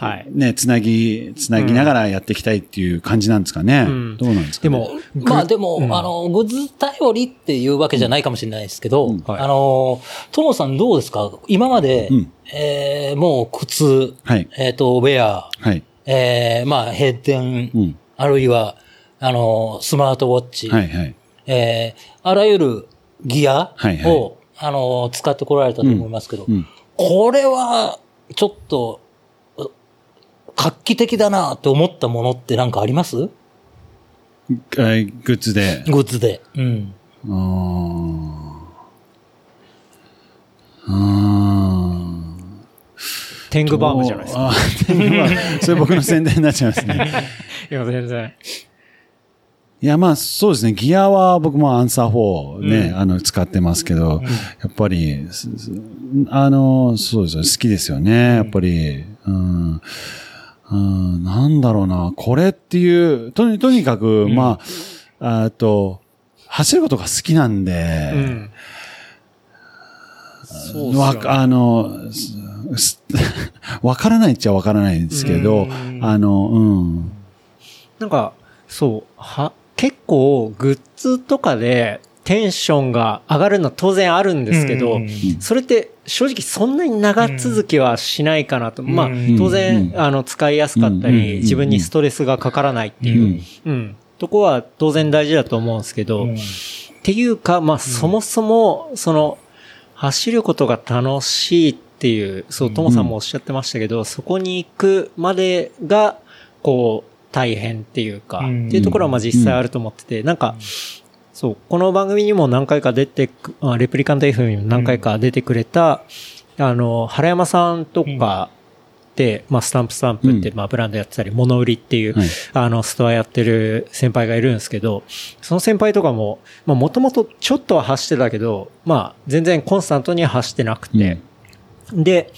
はいね、つなぎ、つなぎながらやっていきたいっていう感じなんですかね。んどうなんですか、ね、でも、まあでも、あの、グッズ頼りっていうわけじゃないかもしれないですけど、はいあの、ともさんどうですか？今まで、うんえーもう靴、はい。えっ、と、ウェア、はい。えーまあ、閉店、うん。あるいは、あの、スマートウォッチ、はい、はい。えーあらゆるギアを、はいはいあの、使ってこられたと思いますけど、うん。これは、ちょっと、う画期的だなって思ったものって何かあります？えーグッズで。グッズで。うん。うーん。うーん。天狗バームじゃないですか。天狗バーム それ僕の宣伝になっちゃいますね。いや、全然。いや、まあ、そうですね。ギアは僕もアンサー4ね、あの、使ってますけど、やっぱり、あの、そうですよ。好きですよね。やっぱり、うん。うん、なんだろうな。これっていう、とに、とにかく、まあ、あと、走ることが好きなんで、うん。そうわねあの、わからないっちゃわからないんですけど、あの、うん。なんか、そう、は、結構グッズとかでテンションが上がるのは当然あるんですけど、うん。それって正直そんなに長続きはしないかなと。まあうん、当然、うん。あの、使いやすかったうん。り、自分にストレスがかからないっていう、うん、とこは当然大事だと思うんですけど、っていうか、まあ、そもそも、その、走ることが楽しいっていう、そう、ともさんもおっしゃってましたけど、そこに行くまでが、こう、大変っていうか、うん。っていうところはまあ実際あると思ってて、なんか、そう、この番組にも何回か出てく、あレプリカント FM にも何回か出てくれた、あの、原山さんとかで、まあ、スタンプスタンプって、うん。まあ、ブランドやってたり、物売りっていう、はい。あの、ストアやってる先輩がいるんですけど、その先輩とかも、まあ、もともとちょっとは走ってたけど、まあ、全然コンスタントには走ってなくて、で、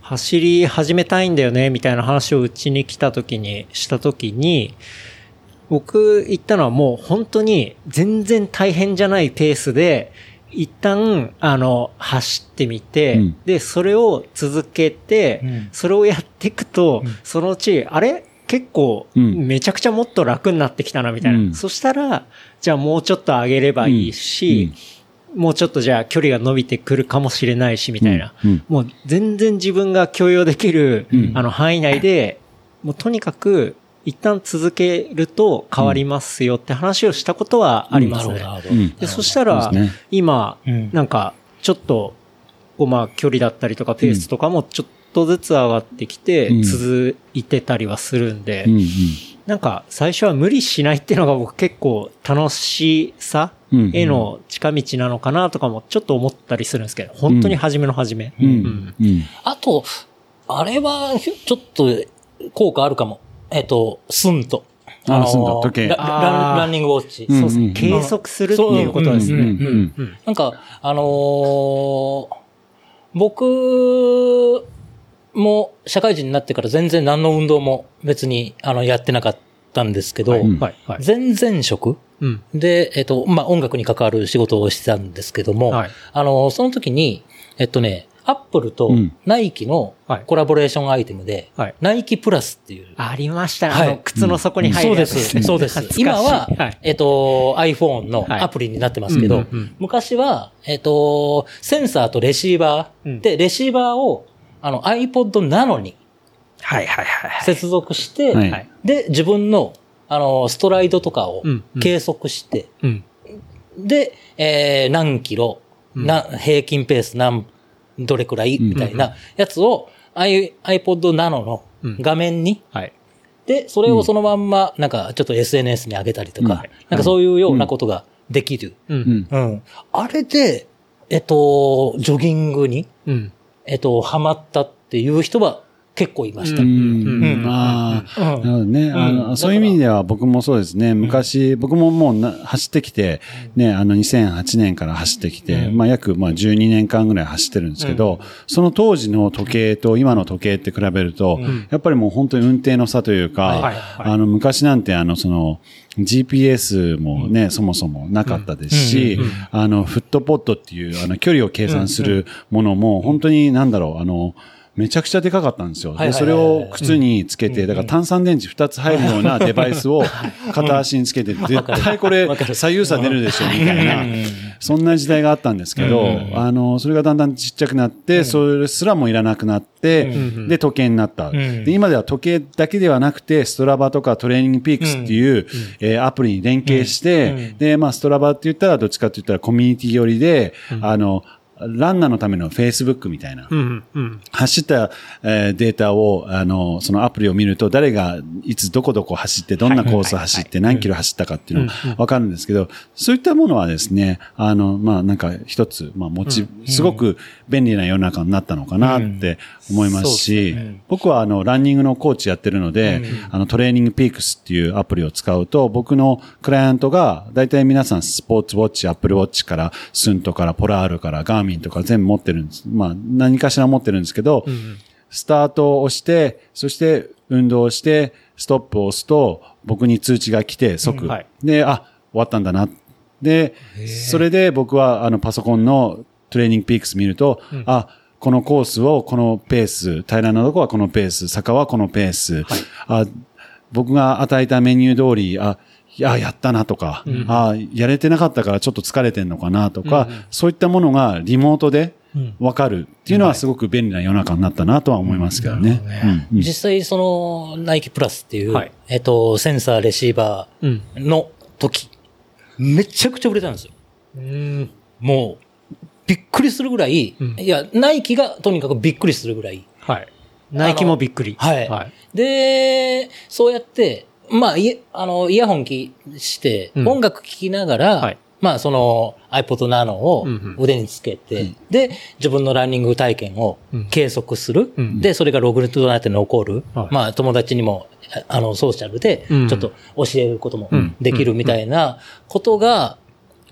走り始めたいんだよね、みたいな話をうちに来た時に、した時に、僕言ったのはもう本当に全然大変じゃないペースで、一旦、あの、走ってみて、うん。で、それを続けて、うん。それをやっていくと、そのうち、あれ？結構、うん。めちゃくちゃもっと楽になってきたな、みたいな。うん。そしたら、じゃあもうちょっと上げればいいし、もうちょっとじゃあ距離が伸びてくるかもしれないし、みたいな。うん。うん。もう全然自分が許容できる、うん。あの範囲内で、もうとにかく一旦続けると変わりますよって話をしたことはありますね。うん。でそしたら、今、うん。なんか、ちょっと、こうまあ距離だったりとかペースとかもちょっとずつ上がってきてうん、続いてたりはするんで、うんうん。なんか最初は無理しないっていうのが僕結構楽しさうんへの近道なのかなとかもちょっと思ったりするんですけど、本当に初めの初め。あと、あれは、ちょっと、効果あるかも。えっ、と、スント。あスント時計ララあーランニングウォッチ。うんそうですね。計測するっていうことですね。なんか、あのー僕も社会人になってから全然何の運動も別にあのやってなかったんですけど、うんはい、はい。全然職うん。で、えっ、と、まあ、音楽に関わる仕事をしてたんですけども、はいあの、その時に、えっとね、アップルとうん。ナイキのはい。コラボレーションアイテムで、はい。ナイキプラスっていう。ありました。ね。はい。あの、靴の底に入そうです。そうです。今は、はい。えっと、iPhone のアプリになってますけど、昔は、えっと、センサーとレシーバー、うん。で、レシーバーを、あの、iPod Nano にはいはいはいはい。接続して、で、自分の、あの、ストライドとかを計測して、うん。で、えー、何キロ、うん。な、平均ペース何、どれくらいみたいなやつを、iPod Nano の画面に、はい。で、それをそのまんま、なんか、ちょっと SNS に上げたりとか、うんなんかそういうようなことができる。う。うんん。うん。あれで、えっと、ジョギングに、うん。えっと、ハマったっていう人は結構いました。ううん。ん。ああ。うん。なるほどね。あうん。の、そういう意味では僕もそうですね。昔、僕ももうな走ってきて、ね、あの、2008年から走ってきて、うん。まあ、約、まあ、12年間ぐらい走ってるんですけど、その当時の時計と今の時計って比べると、うん。やっぱりもう本当に運転の差というか、あの、昔なんてあの、その、GPS もね、そもそもなかったですし、あの、フットポットっていう、あの、距離を計算するものも、本当になんだろう、あの、めちゃくちゃでかかったんですよ。で、それを靴につけて、だから炭酸電池2つ入るようなデバイスを片足につけて、絶対これ左右差出るでしょ、みたいな。うん。そんな時代があったんですけどうん、あの、それがだんだんちっちゃくなって、それすらもいらなくなってうん、で、時計になった。んで、今では時計だけではなくて、ストラバとかトレーニングピークスっていう、えーアプリに連携して、で、まあ、ストラバって言ったら、どっちかって言ったらコミュニティ寄りで、あの、ランナーのための Facebook みたいな。うん。うん。走った、えーデータを、あの、そのアプリを見ると、誰がいつどこどこ走って、どんなコース走って、何キロ走ったかっていうのがわかるんですけど、そういったものはですね、あの、まあ、なんか一つ、まあ、持ち、すごく便利な世の中になったのかなって思いますし僕はあの、ランニングのコーチやってるので、あの、トレーニングピークスっていうアプリを使うと、僕のクライアントが、大体皆さんスポーツウォッチ、アップルウォッチから、スントから、ポラールから、ガーミンとか全部持ってるんです。まあ、何かしら持ってるんですけど、スタートを押して、そして運動をして、ストップを押すと、僕に通知が来て、即。うん。はい。で、あ、終わったんだな。で、それで僕はあのパソコンのトレーニングピークス見ると、あ、このコースをこのペース、平らなとこはこのペース、坂はこのペース、あ僕が与えたメニュー通り、あ、いや、やったなとか、あ、やれてなかったからちょっと疲れてんのかなとか、そういったものがリモートでわかるっていうのはすごく便利な世の中になったなとは思いますけどね。うん。うん。実際その、ナイキプラスっていう、はい。えっと、センサーレシーバうん。ーの時、めちゃくちゃ売れたんですよ。うん。もう、びっくりするぐらい、うんいや、ナイキがとにかくびっくりするぐらい。はい。ナイキもびっくり。はい。はい。で、そうやって、まあ、いあの、イヤホンきして、うん音楽聴きながら、はいまあ、その iPod Nano をうんうん腕につけて、で、自分のランニング体験をうん計測する。うんで、それがログとなって残る。はいまあ、友達にも、ああの、ソーシャルで、うんちょっと教えることもうんできるみたいなことが、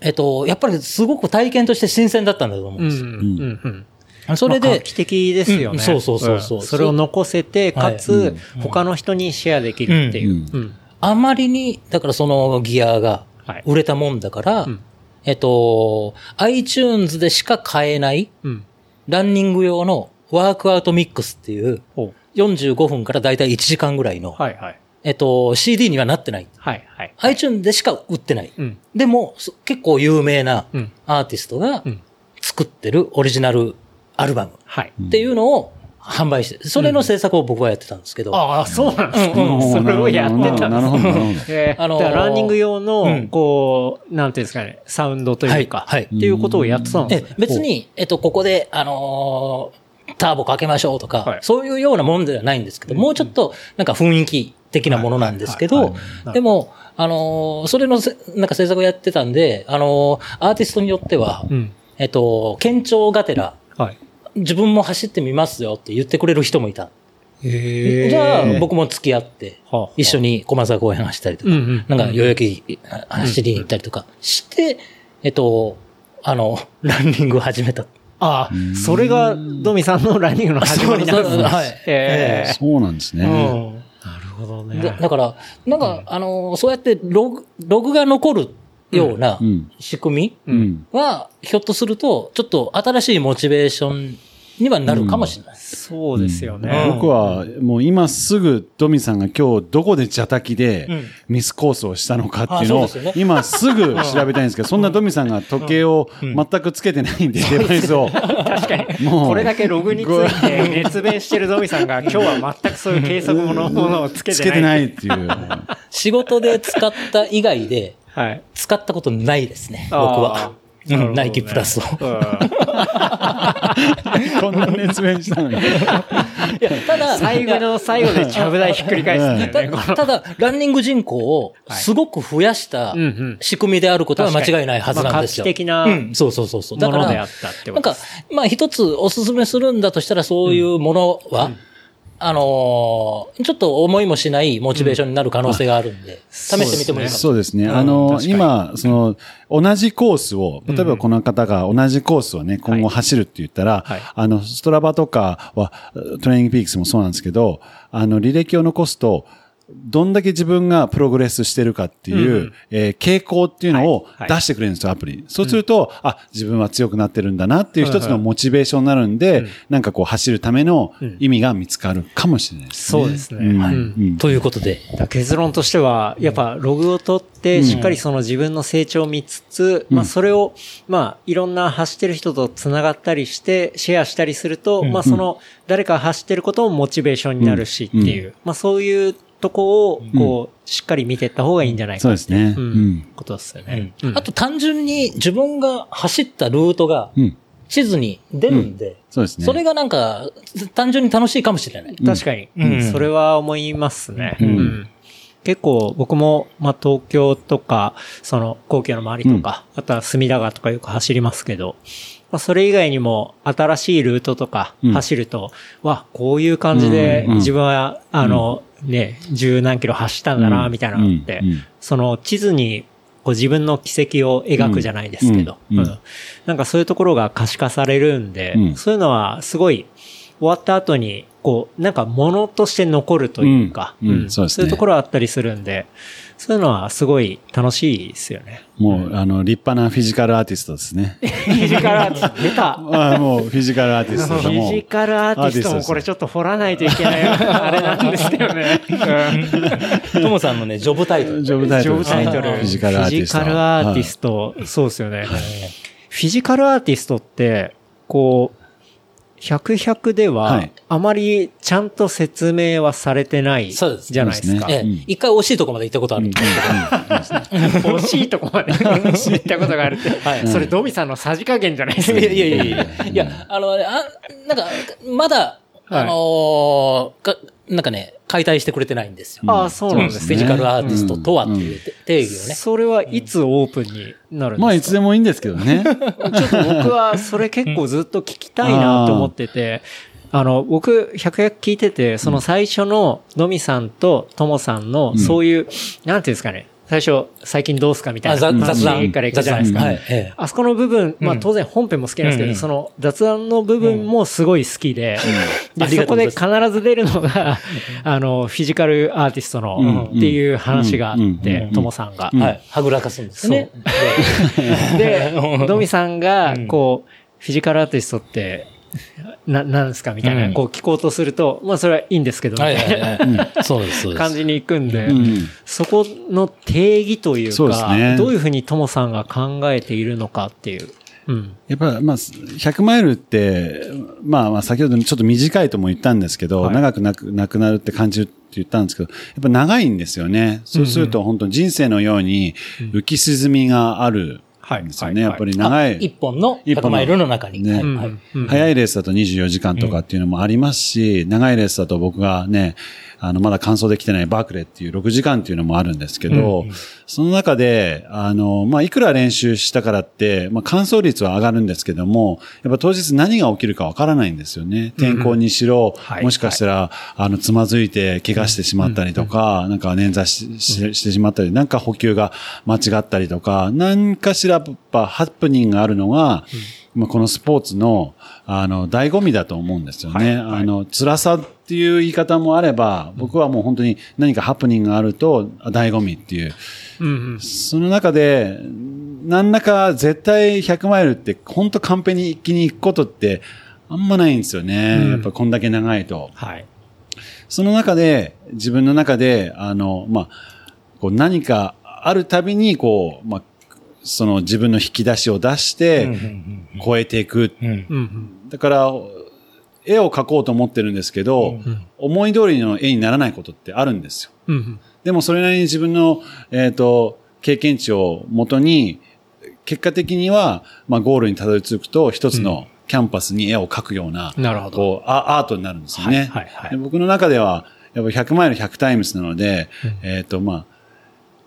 えっと、やっぱりすごく体験として新鮮だったんだと思うんうん。ですよ。うん。うん。それでまあ画、期的ですよね。うんそうそうそうそうんそれを残せて、かはいつ、他の人にシェアできるっていう。うんうん。あまりに、だからそのギアがはい売れたもんだから、んえっと、iTunes でしか買えないうん。ランニング用のワークアウトミックスっていうほ45分からだいたい1時間ぐらいの、う。はいはい。えっと、CD にはなってない。はいはい。iTunes でしか売ってない。うん。でも、そ結構有名なうん。アーティストがうん作ってるオリジナルアルバムはい。っていうのを販売して、それの制作を僕はやってたんですけど、ああ、そうなんですうんね。それをやってたんなるほど、なるほど。えーあのーランニング用うのん、こう、なんていうんですかね、サウンドというか、はいはいっていうことをやってたんですね。え別に、えっと、ここで、あのーターボかけましょうとか、はいそういうようなもんではないんですけど、もうちょっと、なんか雰囲気的なものなんですけどでも、あのーそれのせ、なんか制作をやってたんで、あのーアーティストによっては、うん。えっと、県庁がてら、はい。自分も走ってみますよって言ってくれる人もいた。へじゃあ、僕も付き合って、はあ一緒に駒沢公園走ったりとか、なんか代々木走りに行ったりとかして、えっと、あの、ランニングを始めた。ああ、それがドミさんのランニングの始まりなんですね。そうなんですね。ほどでね。だから、なんか、あの、そうやってログ、ログが残るようなうん仕組みうん。は、ひょっとすると、ちょっと新しいモチベーションにはなるかもしれない。そうですよね。うん僕はもう今すぐドミさんが今日どこで邪滝でうんミスコースをしたのかっていうのを今すぐ調べたいんですけど、そんなドミさんが時計を全くつけてないんで、デバイスを。確かに。もうこれだけログについて熱弁してるドミさんが今日は全くそういう計測ものものをつけてない。つけてないっていう。仕事で使った以外で、はい。使ったことないですね、僕は。うんナイキプラスを。うん こんな熱弁したのに。いや、ただ、最後の最後でちゃぶ台ひっくり返すね。こたただ、ランニング人口をすごく増やしたうんうん仕組みであることは間違いないはずなんですよ。まあ画期的なうん、そうそうそうそう。だからものであっ、たってなんかまあ一つおすすめするんだとしたらそういうものは、あのーちょっと思いもしないモチベーションになる可能性があるんで、試してみてもいいかも。そうですね。うん。あの、確かに。今、その、同じコースを、例えばこの方が同じコースをね、今後走るって言ったら、はい。あの、ストラバとかは、トレーニングピークスもそうなんですけど、あの、履歴を残すと、どんだけ自分がプログレスしてるかっていう、うんえー傾向っていうのをはい。はい。出してくれるんですよ、アプリ。そうすると、あ、自分は強くなってるんだなっていう一つのモチベーションになるんで、なんかこう走るための意味が見つかるかもしれないですね。そうですね。ん。はい。うん。ということで、結論としては、やっぱログを取って、しっかりその自分の成長を見つつ、まあそれを、まあいろんな走ってる人と繋がったりして、シェアしたりすると、まあその誰かが走ってることもモチベーションになるしっていう、まあそういうとこを、こう、しっかり見ていった方がいいんじゃないかそうですね。ううんん。ことですようねん。あと単純に自分が走ったルートがうん。地図に出るんで、そうですね。それがなんか単純に楽しいかもしれない。確かに、うんそれは思いますね。うんうん結構僕も、まあ、東京とか、その、皇居の周りとか、あとは隅田川とかよく走りますけど、まあ、それ以外にも新しいルートとかうん。走ると、わ、こういう感じでうんうん自分は、あの、ね、十何キロ走ったんだな、みたいなのって、うんうん。その地図に、こう自分の軌跡を描くじゃないですけど、うん。うん。うん。なんかそういうところが可視化されるんで、うん。そういうのはすごい終わった後に、こう、なんか物として残るというか、そういうところはあったりするんで、そういうのはすごい楽しいですよね。もう、あの、立派なフィジカルアーティストですね。フィジカルアーティスト、出たあもう、フィジカルアーティストフィジカルアーティストもこれちょっと掘らないといけないあれなんですけどね。ともさんのね、ジョブタイトル。ジョブ。タイトル。フィジカルアーティスト。フィジカルアーティスト、そうですよね。フィジカルアーティストって、こう、100、100でははい、あまりちゃんと説明はされてないじゃないですか。ええ。一回惜しいとこまで行ったことある。惜しいとこまで行ったことがあるって。はい。それ、ドミさんのさじ加減じゃないですか。いやいやいやいや。いや、あのね、あ、なんか、まだ、あのーか、なんかね、解体してくれてないんですよ。ああ、そうなんですね。フィジカルアーティストとはっていう定義をね。それはいつオープンになるんですか？まあ、いつでもいいんですけどね。ちょっと僕はそれ結構ずっと聞きたいなと思ってて、あの、僕、百薬聞いてて、その最初ののみさんとともさんの、そういう、なんていうんですかね、最初、最近どうすかみたいあ、な雑雑談。話からいくじゃないですか。あそこの部分、まあうん当然本編も好きなんですけど、うん。その雑談の部分もすごい好きで、そこで必ず出るのが、あの、フィジカルアーティストうんの、っていう話があっうんて、ともさんが。はい。はぐらかすんですね。で、ドミさんがう、ん。こう、フィジカルアーティストって、な、なんですかみたいな、うんこう聞こうとすると、まあそれはいいんですけど、みはいたはいいはい。そうです、そうです。な感じに行くんで、うんそこの定義というそうねどういうふうにともさんが考えているのかっていう。うん。やっぱ、まあ、100マイルって、まあ、まあ、先ほどちょっと短いとも言ったんですけど、はい長くなくなくなるって感じるって言ったんですけど、やっぱ長いんですよね。そうすると本当人生のように浮き沈みがあるんですよね。はいやっぱり長い。一本の100一本のマイルの中に。ねはい早いレースだと24時間とかっていうのもありますし、長いレースだと僕がね、あの、まだ完走できてないバークレーっていう6時間っていうのもあるんですけど、その中で、あの、まあ、いくら練習したからって、まあ、完走率は上がるんですけども、やっぱ当日何が起きるかわからないんですよね。天候にしろ、はい。もしかしたら、あの、つまずいて怪我してしまったりとか、なんか捻挫しししてしまったり、なんか補給が間違ったりとか、何かしらやっぱハプニングがあるのが、まあ、このスポーツの、あの、醍醐味だと思うんですよね。はい。はい。あの、辛さっていう言い方もあれば、僕はもう本当に何かハプニングがあると、あ醍醐味っていう。うんうん。その中で、何らか絶対100マイルって本当カンペに一気に行くことって、あんまないんですよね。うんやっぱこんだけ長いと。はい。その中で、自分の中で、あの、まあ、こう何かあるたびに、こう、まあ、その自分の引き出しを出して、超えていく。だから、絵を描こうと思ってるんですけど、ん思い通りの絵にならないことってあるんですよ。うんうん。でもそれなりに自分の、えっ、と、経験値をもとに、結果的には、まあ、ゴールにたどり着くと、一つのキャンパスに絵を描くような、なるほどこうア、アートになるんですよね。はいはいはいで僕の中では、やっぱ100マイル100タイムスなので、えっ、と、まあ、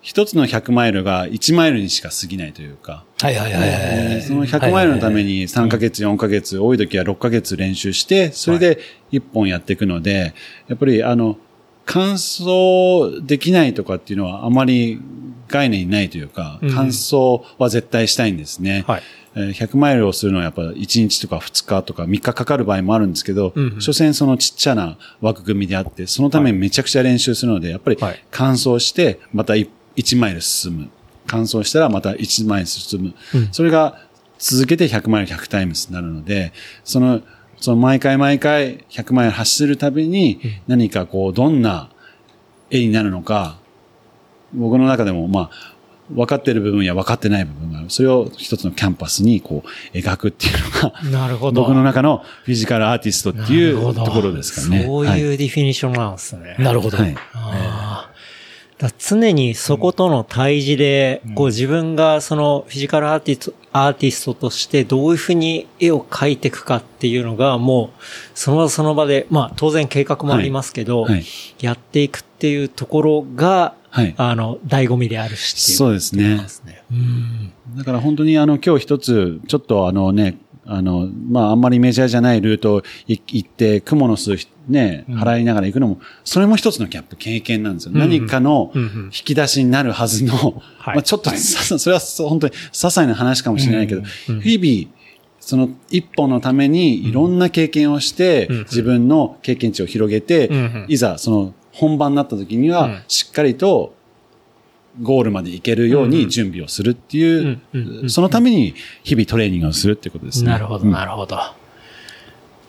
一つの100マイルが1マイルにしか過ぎないというか、はいはいはいはい。その100マイルのために3ヶ月、4ヶ月、多い時は6ヶ月練習して、それで1本やっていくので、やっぱりあの、完走できないとかっていうのはあまり概念にないというか、うん。完走は絶対したいんですね。はい。えー100マイルをするのはやっぱ1日とか2日とか3日かかる場合もあるんですけど、うんうん。所詮そのちっちゃな枠組みであって、そのためにめちゃくちゃ練習するので、やっぱりはい。完走して、また1マイル進む。完走したらまた1マイル進む。うんそれが続けて100マイル100タイムスになるので、その、その毎回毎回100マイル走るたびに何かこうどんな絵になるのか、僕の中でもまあ、分かってる部分や分かってない部分がある。それを一つのキャンパスにこう描くっていうのが、なるほど。僕の中のフィジカルアーティストっていうところですかね。そうはいいうディフィニッションなんですね。なるほど。はい常にそことの対峙で、こう自分がそのフィジカルアーティスト、アーティストとしてどういうふうに絵を描いていくかっていうのがもう、その場その場で、まあ当然計画もありますけど、はいはいやっていくっていうところが、はいあの、醍醐味であるしっていう。そうですね。ですね。うん。だから本当にあの今日一つ、ちょっとあのね、あの、まああんまりメジャーじゃないルートい行って、雲の巣ね、払いながら行くのも、それも一つのキャップ、経験なんですよ。うん何かのうんうん。引き出しになるはずの、はい。まあちょっと、さそれはそう本当に些細な話かもしれないけど、うん日々、その一本のためにいろんな経験をして、うん自分の経験値を広げて、うんうん。いざその本番になった時にうん。は、しっかりとゴールまで行けるように準備をするっていう、そのために日々トレーニングをするっていうことですね。なるほど、うん。なるほど。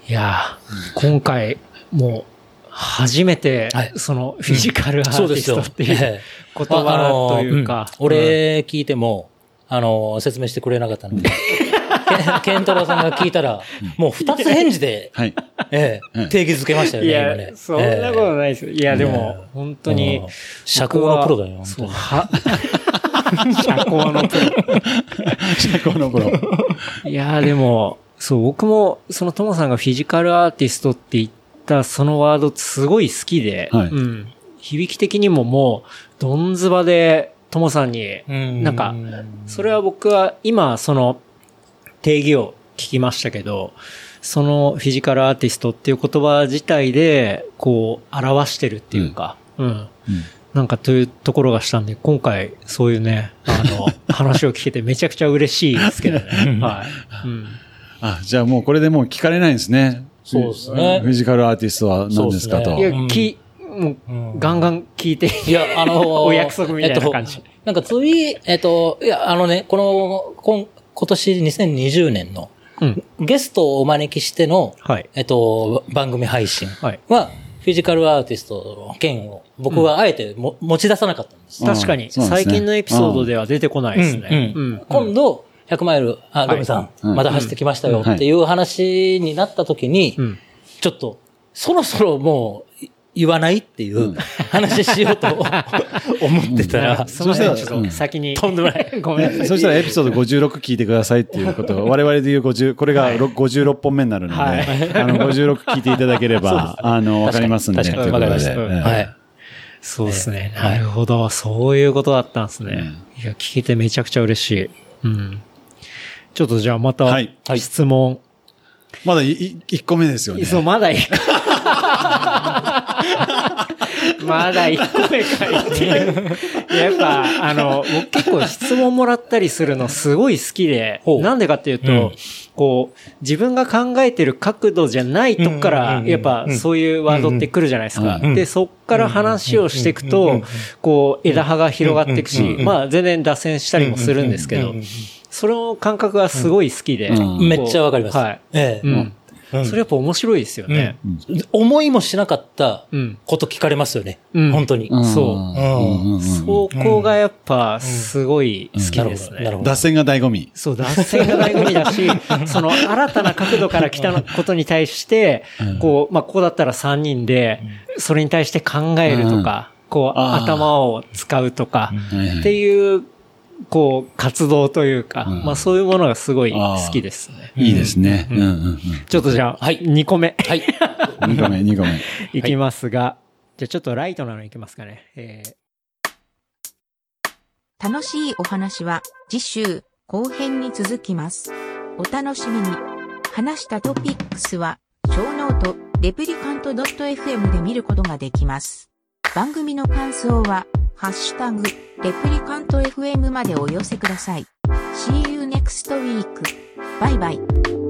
いやー、今回、もう、初めてはい、その、フィジカルアーティストっていうええ言葉というか。ん。俺聞いても、あの、説明してくれなかったので、ケケンタロウさんが聞いたら、もう二つ返事で、はい。ええうん定義づけましたよいね、今やね。、そんなことないですよ。いや、でも、本当にうん、社交のプロだよ、本当そう、に。は、社交のプロ。この頃。いやーでも、そう、僕も、そのトモさんがフィジカルアーティストって言ったそのワードすごい好きで、はいうん。響き的にももう、どんずばで、トモさんに、うんなんか、それは僕は今、その、定義を聞きましたけど、そのフィジカルアーティストっていう言葉自体で、こう、表してるっていうか、うん。うんなんかというところがしたんで、今回そういうね、あの、話を聞けてめちゃくちゃ嬉しいですけどね。はい。うん。あ、じゃあもうこれでもう聞かれないんですね。そうですねフィジカルアーティストは何ですかと。そういや、うんき、もう、うんガンガン聞いて。いや、あのー お約束みたいな感じえっと、なんか次、えっと、いや、あのね、この、今今年2020年のうん。ゲストをお招きしての、はい。えっと、番組配信はい。は、フィジカルアーティストの件を僕はあえても、持ち出さなかったんです。うん確かに、最近のエピソードでは出てこないですね。うんうん。今度、100マイル、あ、ロミさん、うんまた走ってきましたようんっていう話になった時に、うん。ちょっと、そろそろもう、い言わないっていう話しようと 思ってたら、そしたらちょっと先に。とんでもない。ごめんなさい。そしたらエピソード56聞いてくださいっていうことを、我々で言う50、これがろ56本目になるので、はいあの、56聞いていただければ、あの、わかりますんで、確かにということでわかりましたええはい。そうですね。なるほど。そういうことだったんですね。いや、聞けてめちゃくちゃ嬉しい。うん。ちょっとじゃあまたはい、質問。まだいい1個目ですよね。そう、まだいい。まだ一個目かいっていう。やっぱ、あの、僕結構質問もらったりするのすごい好きでなんでかっていうと、うんこう、自分が考えてる角度じゃないとこから、うんやっぱそういうワードって来るじゃないですか。うんで、そっから話をしていくうんと、こう、枝葉が広がっていくし、うんまあ全然脱線したりもするんですけどその感覚がすごい好きで。めっちゃわかります。はい。ええうん。うんそれやっぱ面白いですよね。思いもしなかったうん。こと聞かれますよね。うん本当に。うんそうそこがやっぱすごい好きですね。なるほど。脱線が醍醐味。そう、脱線が醍醐味だし、その新たな角度から来たことに対して、こう、まあ、ここだったら3人で、それに対して考えるとか、こう、頭を使うとか、っていう、こう、活動というか、うんまあ、そういうものがすごい好きですね。いいですね。うんうんうん。ちょっとじゃあ、はい2個目。はい。2個目、2個目。いきますが、じゃあちょっとライトなのいきますかね。えー楽しいお話は次週後編に続きます。お楽しみに。話したトピックスは小ノートレプリカント .fm で見ることができます。番組の感想はハッシュタグレプリカント FM までお寄せください。See you next week. バイバイ。